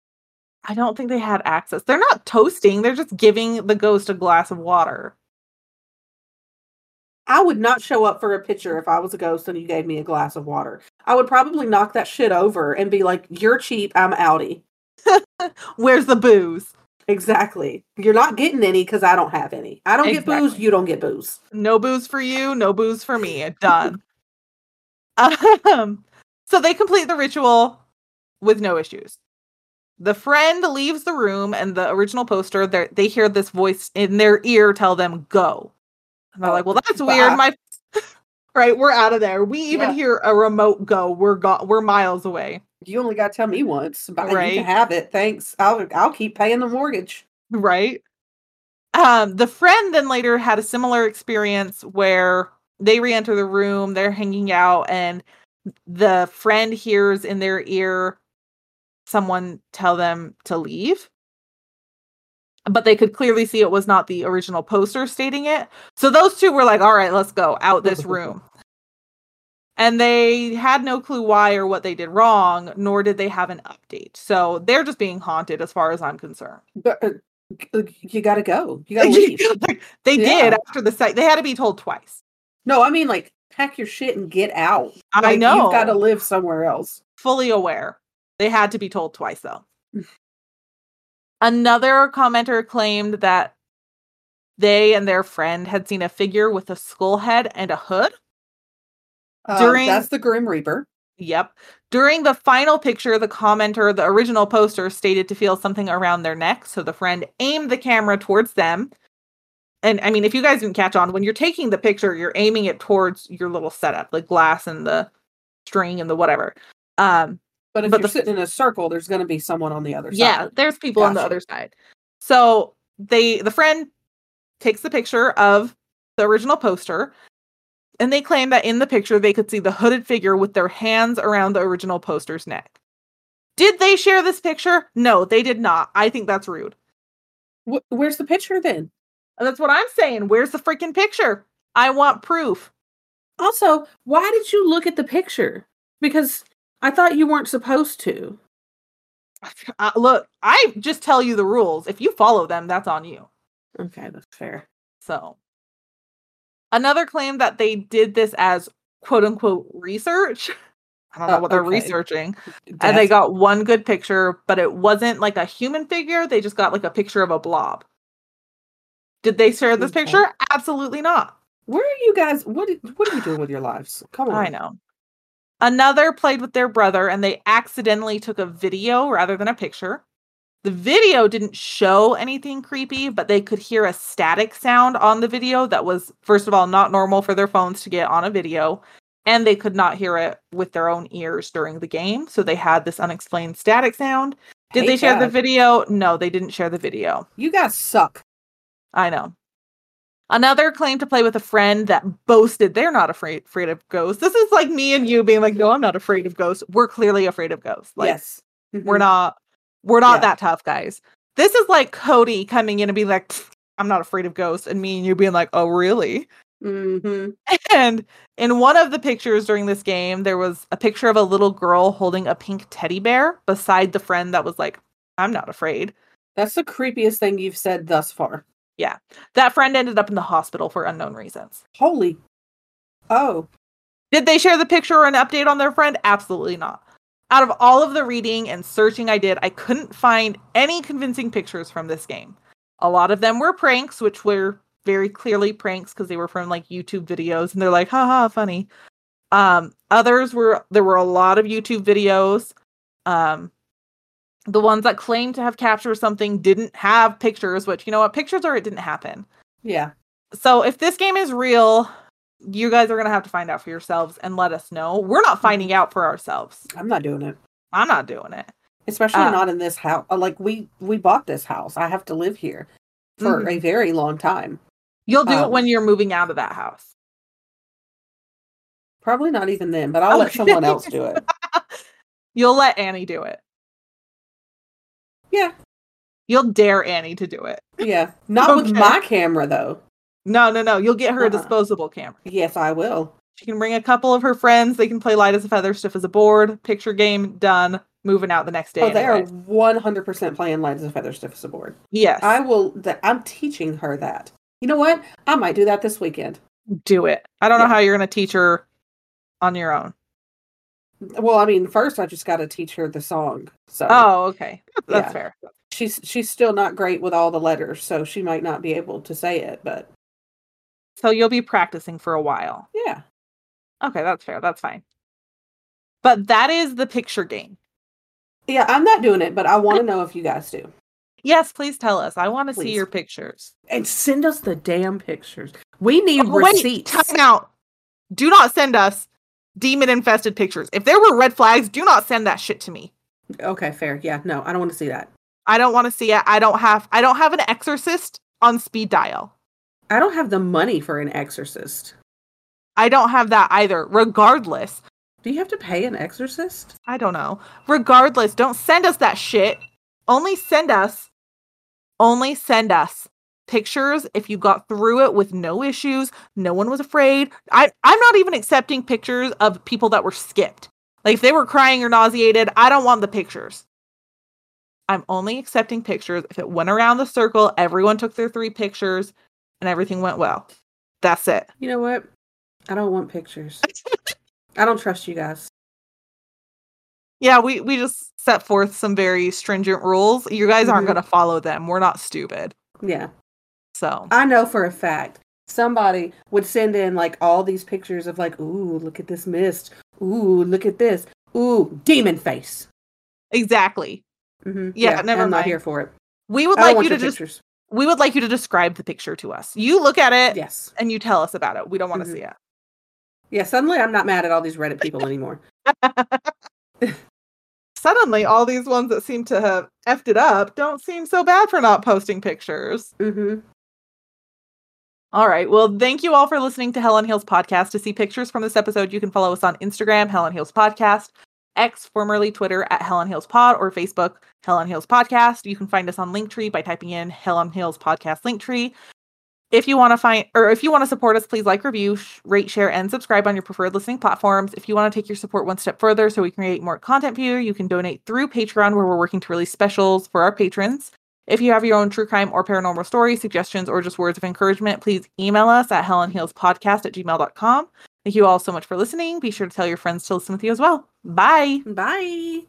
I don't think they had access. They're not toasting, they're just giving the ghost a glass of water. I would not show up for a picture if I was a ghost and you gave me a glass of water. I would probably knock that shit over and be like, "You're cheap. I'm outie." Where's the booze? Exactly. You're not getting any because I don't have any. I don't get booze. You don't get booze. No booze for you, no booze for me. Done. um, so they complete the ritual with no issues. The friend leaves the room, and the original poster, they hear this voice in their ear tell them, go. And they're Oh, like, well, that's bye. weird. My right, we're out of there. We even Yeah. hear a remote go. We're go- we're miles away. You only got to tell me once, but you Right. can have it. Thanks. I'll I'll keep paying the mortgage. right um the friend then later had a similar experience where they re-enter the room they're hanging out and the friend hears in their ear someone tell them to leave but they could clearly see it was not the original poster stating it so those two were like all right let's go out this room and they had no clue why or what they did wrong nor did they have an update so they're just being haunted as far as i'm concerned But uh, you got to go. You got to leave. They Yeah. did after the site. They had to be told twice. no, I mean like pack your shit and get out. I know. You've got to live somewhere else. Fully aware. They had to be told twice, though. Another commenter claimed that they and their friend had seen a figure with a skull head and a hood. Uh, During- that's the Grim Reaper. Yep. During the final picture, the commenter, the original poster, stated to feel something around their neck. So the friend aimed the camera towards them. And I mean, if you guys didn't catch on, when you're taking the picture, you're aiming it towards your little setup, the glass and the string and the whatever. Um, But if But you're the- sitting in a circle, there's going to be someone on the other Yeah, side. Yeah, there's people on the other side. So they the friend takes the picture of the original poster and they claim that in the picture they could see the hooded figure with their hands around the original poster's neck. Did they share this picture? No, they did not. I think that's rude. Wh- where's the picture then? Uh, that's what I'm saying. Where's the freaking picture? I want proof. Also, why did you look at the picture? Because I thought you weren't supposed to. Uh, look, I just tell you the rules. If you follow them, that's on you. Okay, that's fair. So, another claim that they did this as quote unquote research. I don't know Uh, what they're okay. researching. And they got one good picture, but it wasn't like a human figure. They just got like a picture of a blob. Did they share this Okay. picture? Absolutely not. Where are you guys? What What are you doing with your lives? Come on. I know. Another played with their brother and they accidentally took a video rather than a picture. The video didn't show anything creepy, but they could hear a static sound on the video that was, first of all, not normal for their phones to get on a video. And they could not hear it with their own ears during the game. So they had this unexplained static sound. Did they share the video? No, they didn't share the video. You guys suck. I know. Another claimed to play with a friend that boasted they're not afraid afraid of ghosts. This is like me and you being like, no, I'm not afraid of ghosts. We're clearly afraid of ghosts. Like yes. we're Mhm. not we're not Yeah. that tough, guys. This is like Cody coming in and being like, I'm not afraid of ghosts, and me and you being like, oh really? Mhm. And in one of the pictures during this game, there was a picture of a little girl holding a pink teddy bear beside the friend that was like, I'm not afraid. That's the creepiest thing you've said thus far. That friend ended up in the hospital for unknown reasons. Holy. Oh. Did they share the picture or an update on their friend? Absolutely not. Out of all of the reading and searching I did, I couldn't find any convincing pictures from this game. A lot of them were pranks, which were very clearly pranks because they were from like YouTube videos and they're like, haha, funny. Um, others were there were a lot of YouTube videos. Um, the ones that claimed to have captured something didn't have pictures, which you know what, pictures or it didn't happen. Yeah. So if this game is real, you guys are gonna have to find out for yourselves and let us know. We're not finding out for ourselves. I'm not doing it. I'm not doing it. Especially Uh, not in this house. Like we we bought this house. I have to live here for Mhm. a very long time. You'll do it Um, when you're moving out of that house. Probably not even then, but I'll let someone else do it. You'll let Annie do it. Yeah. You'll dare Annie to do it. Yeah. Not with my camera though. No, no, no. You'll get her a Uh-uh. disposable camera. Yes, I will. She can bring a couple of her friends. They can play light as a feather, stiff as a board. Picture game done. Moving out the next day. Oh, they are one hundred percent playing light as a feather, stiff as a board. Yes. I will. That I'm teaching her that. You know what? I might do that this weekend. do it. I don't know how you're gonna teach her on your own. Well, I mean, first I just got to teach her the song. So Oh, okay. That's Yeah. fair. she's she's still not great with all the letters, so she might not be able to say it. But So you'll be practicing for a while. yeah, Okay, that's fair. That's fine. But that is the picture game. yeah, I'm not doing it, but I want to know if you guys do. Yes, please tell us. I want to see your pictures. And send us the damn pictures. We need Oh, wait, receipts. time out. Do not send us demon infested pictures. If there were red flags, do not send that shit to me. Okay, fair. Yeah, no, I don't want to see that. I don't want to see it. I don't have I don't have an exorcist on speed dial. I don't have the money for an exorcist. I don't have that either. Regardless, Do you have to pay an exorcist? I don't know. Regardless, don't send us that shit. Only send us, only send us pictures if you got through it with no issues. No one was afraid. I, I'm not even accepting pictures of people that were skipped. Like if they were crying or nauseated, I don't want the pictures. I'm only accepting pictures if it went around the circle, everyone took their three pictures, and everything went well. That's it. You know what? I don't want pictures. I don't trust you guys. Yeah, we we just set forth some very stringent rules. You guys aren't Mhm. going to follow them. We're not stupid. Yeah. So, I know for a fact somebody would send in like all these pictures of like, ooh, look at this mist. Ooh, look at this. Ooh, demon face. exactly. hmm Yeah, never I'm not here for it. We would I like you to just pictures. we would like you to describe the picture to us. You look at it Yes. and you tell us about it. We don't want to Mhm. see it. Yeah, suddenly I'm not mad at all these Reddit people anymore. suddenly all these ones that seem to have effed it up don't seem so bad for not posting pictures. Mm-hmm. All right. Well, thank you all for listening to Hell on Heels podcast. To see pictures from this episode, you can follow us on Instagram, Hell on Heels podcast, X, formerly Twitter at Hell on Heels pod, or Facebook, Hell on Heels podcast. You can find us on Linktree by typing in Hell on Heels podcast Linktree. If you want to find or if you want to support us, please like, review, sh- rate, share, and subscribe on your preferred listening platforms. If you want to take your support one step further so we can create more content for you, you can donate through Patreon, where we're working to release specials for our patrons. If you have your own true crime or paranormal story, suggestions, or just words of encouragement, please email us at hellonheelspodcast at gmail.com. Thank you all so much for listening. Be sure to tell your friends to listen with you as well. Bye. Bye.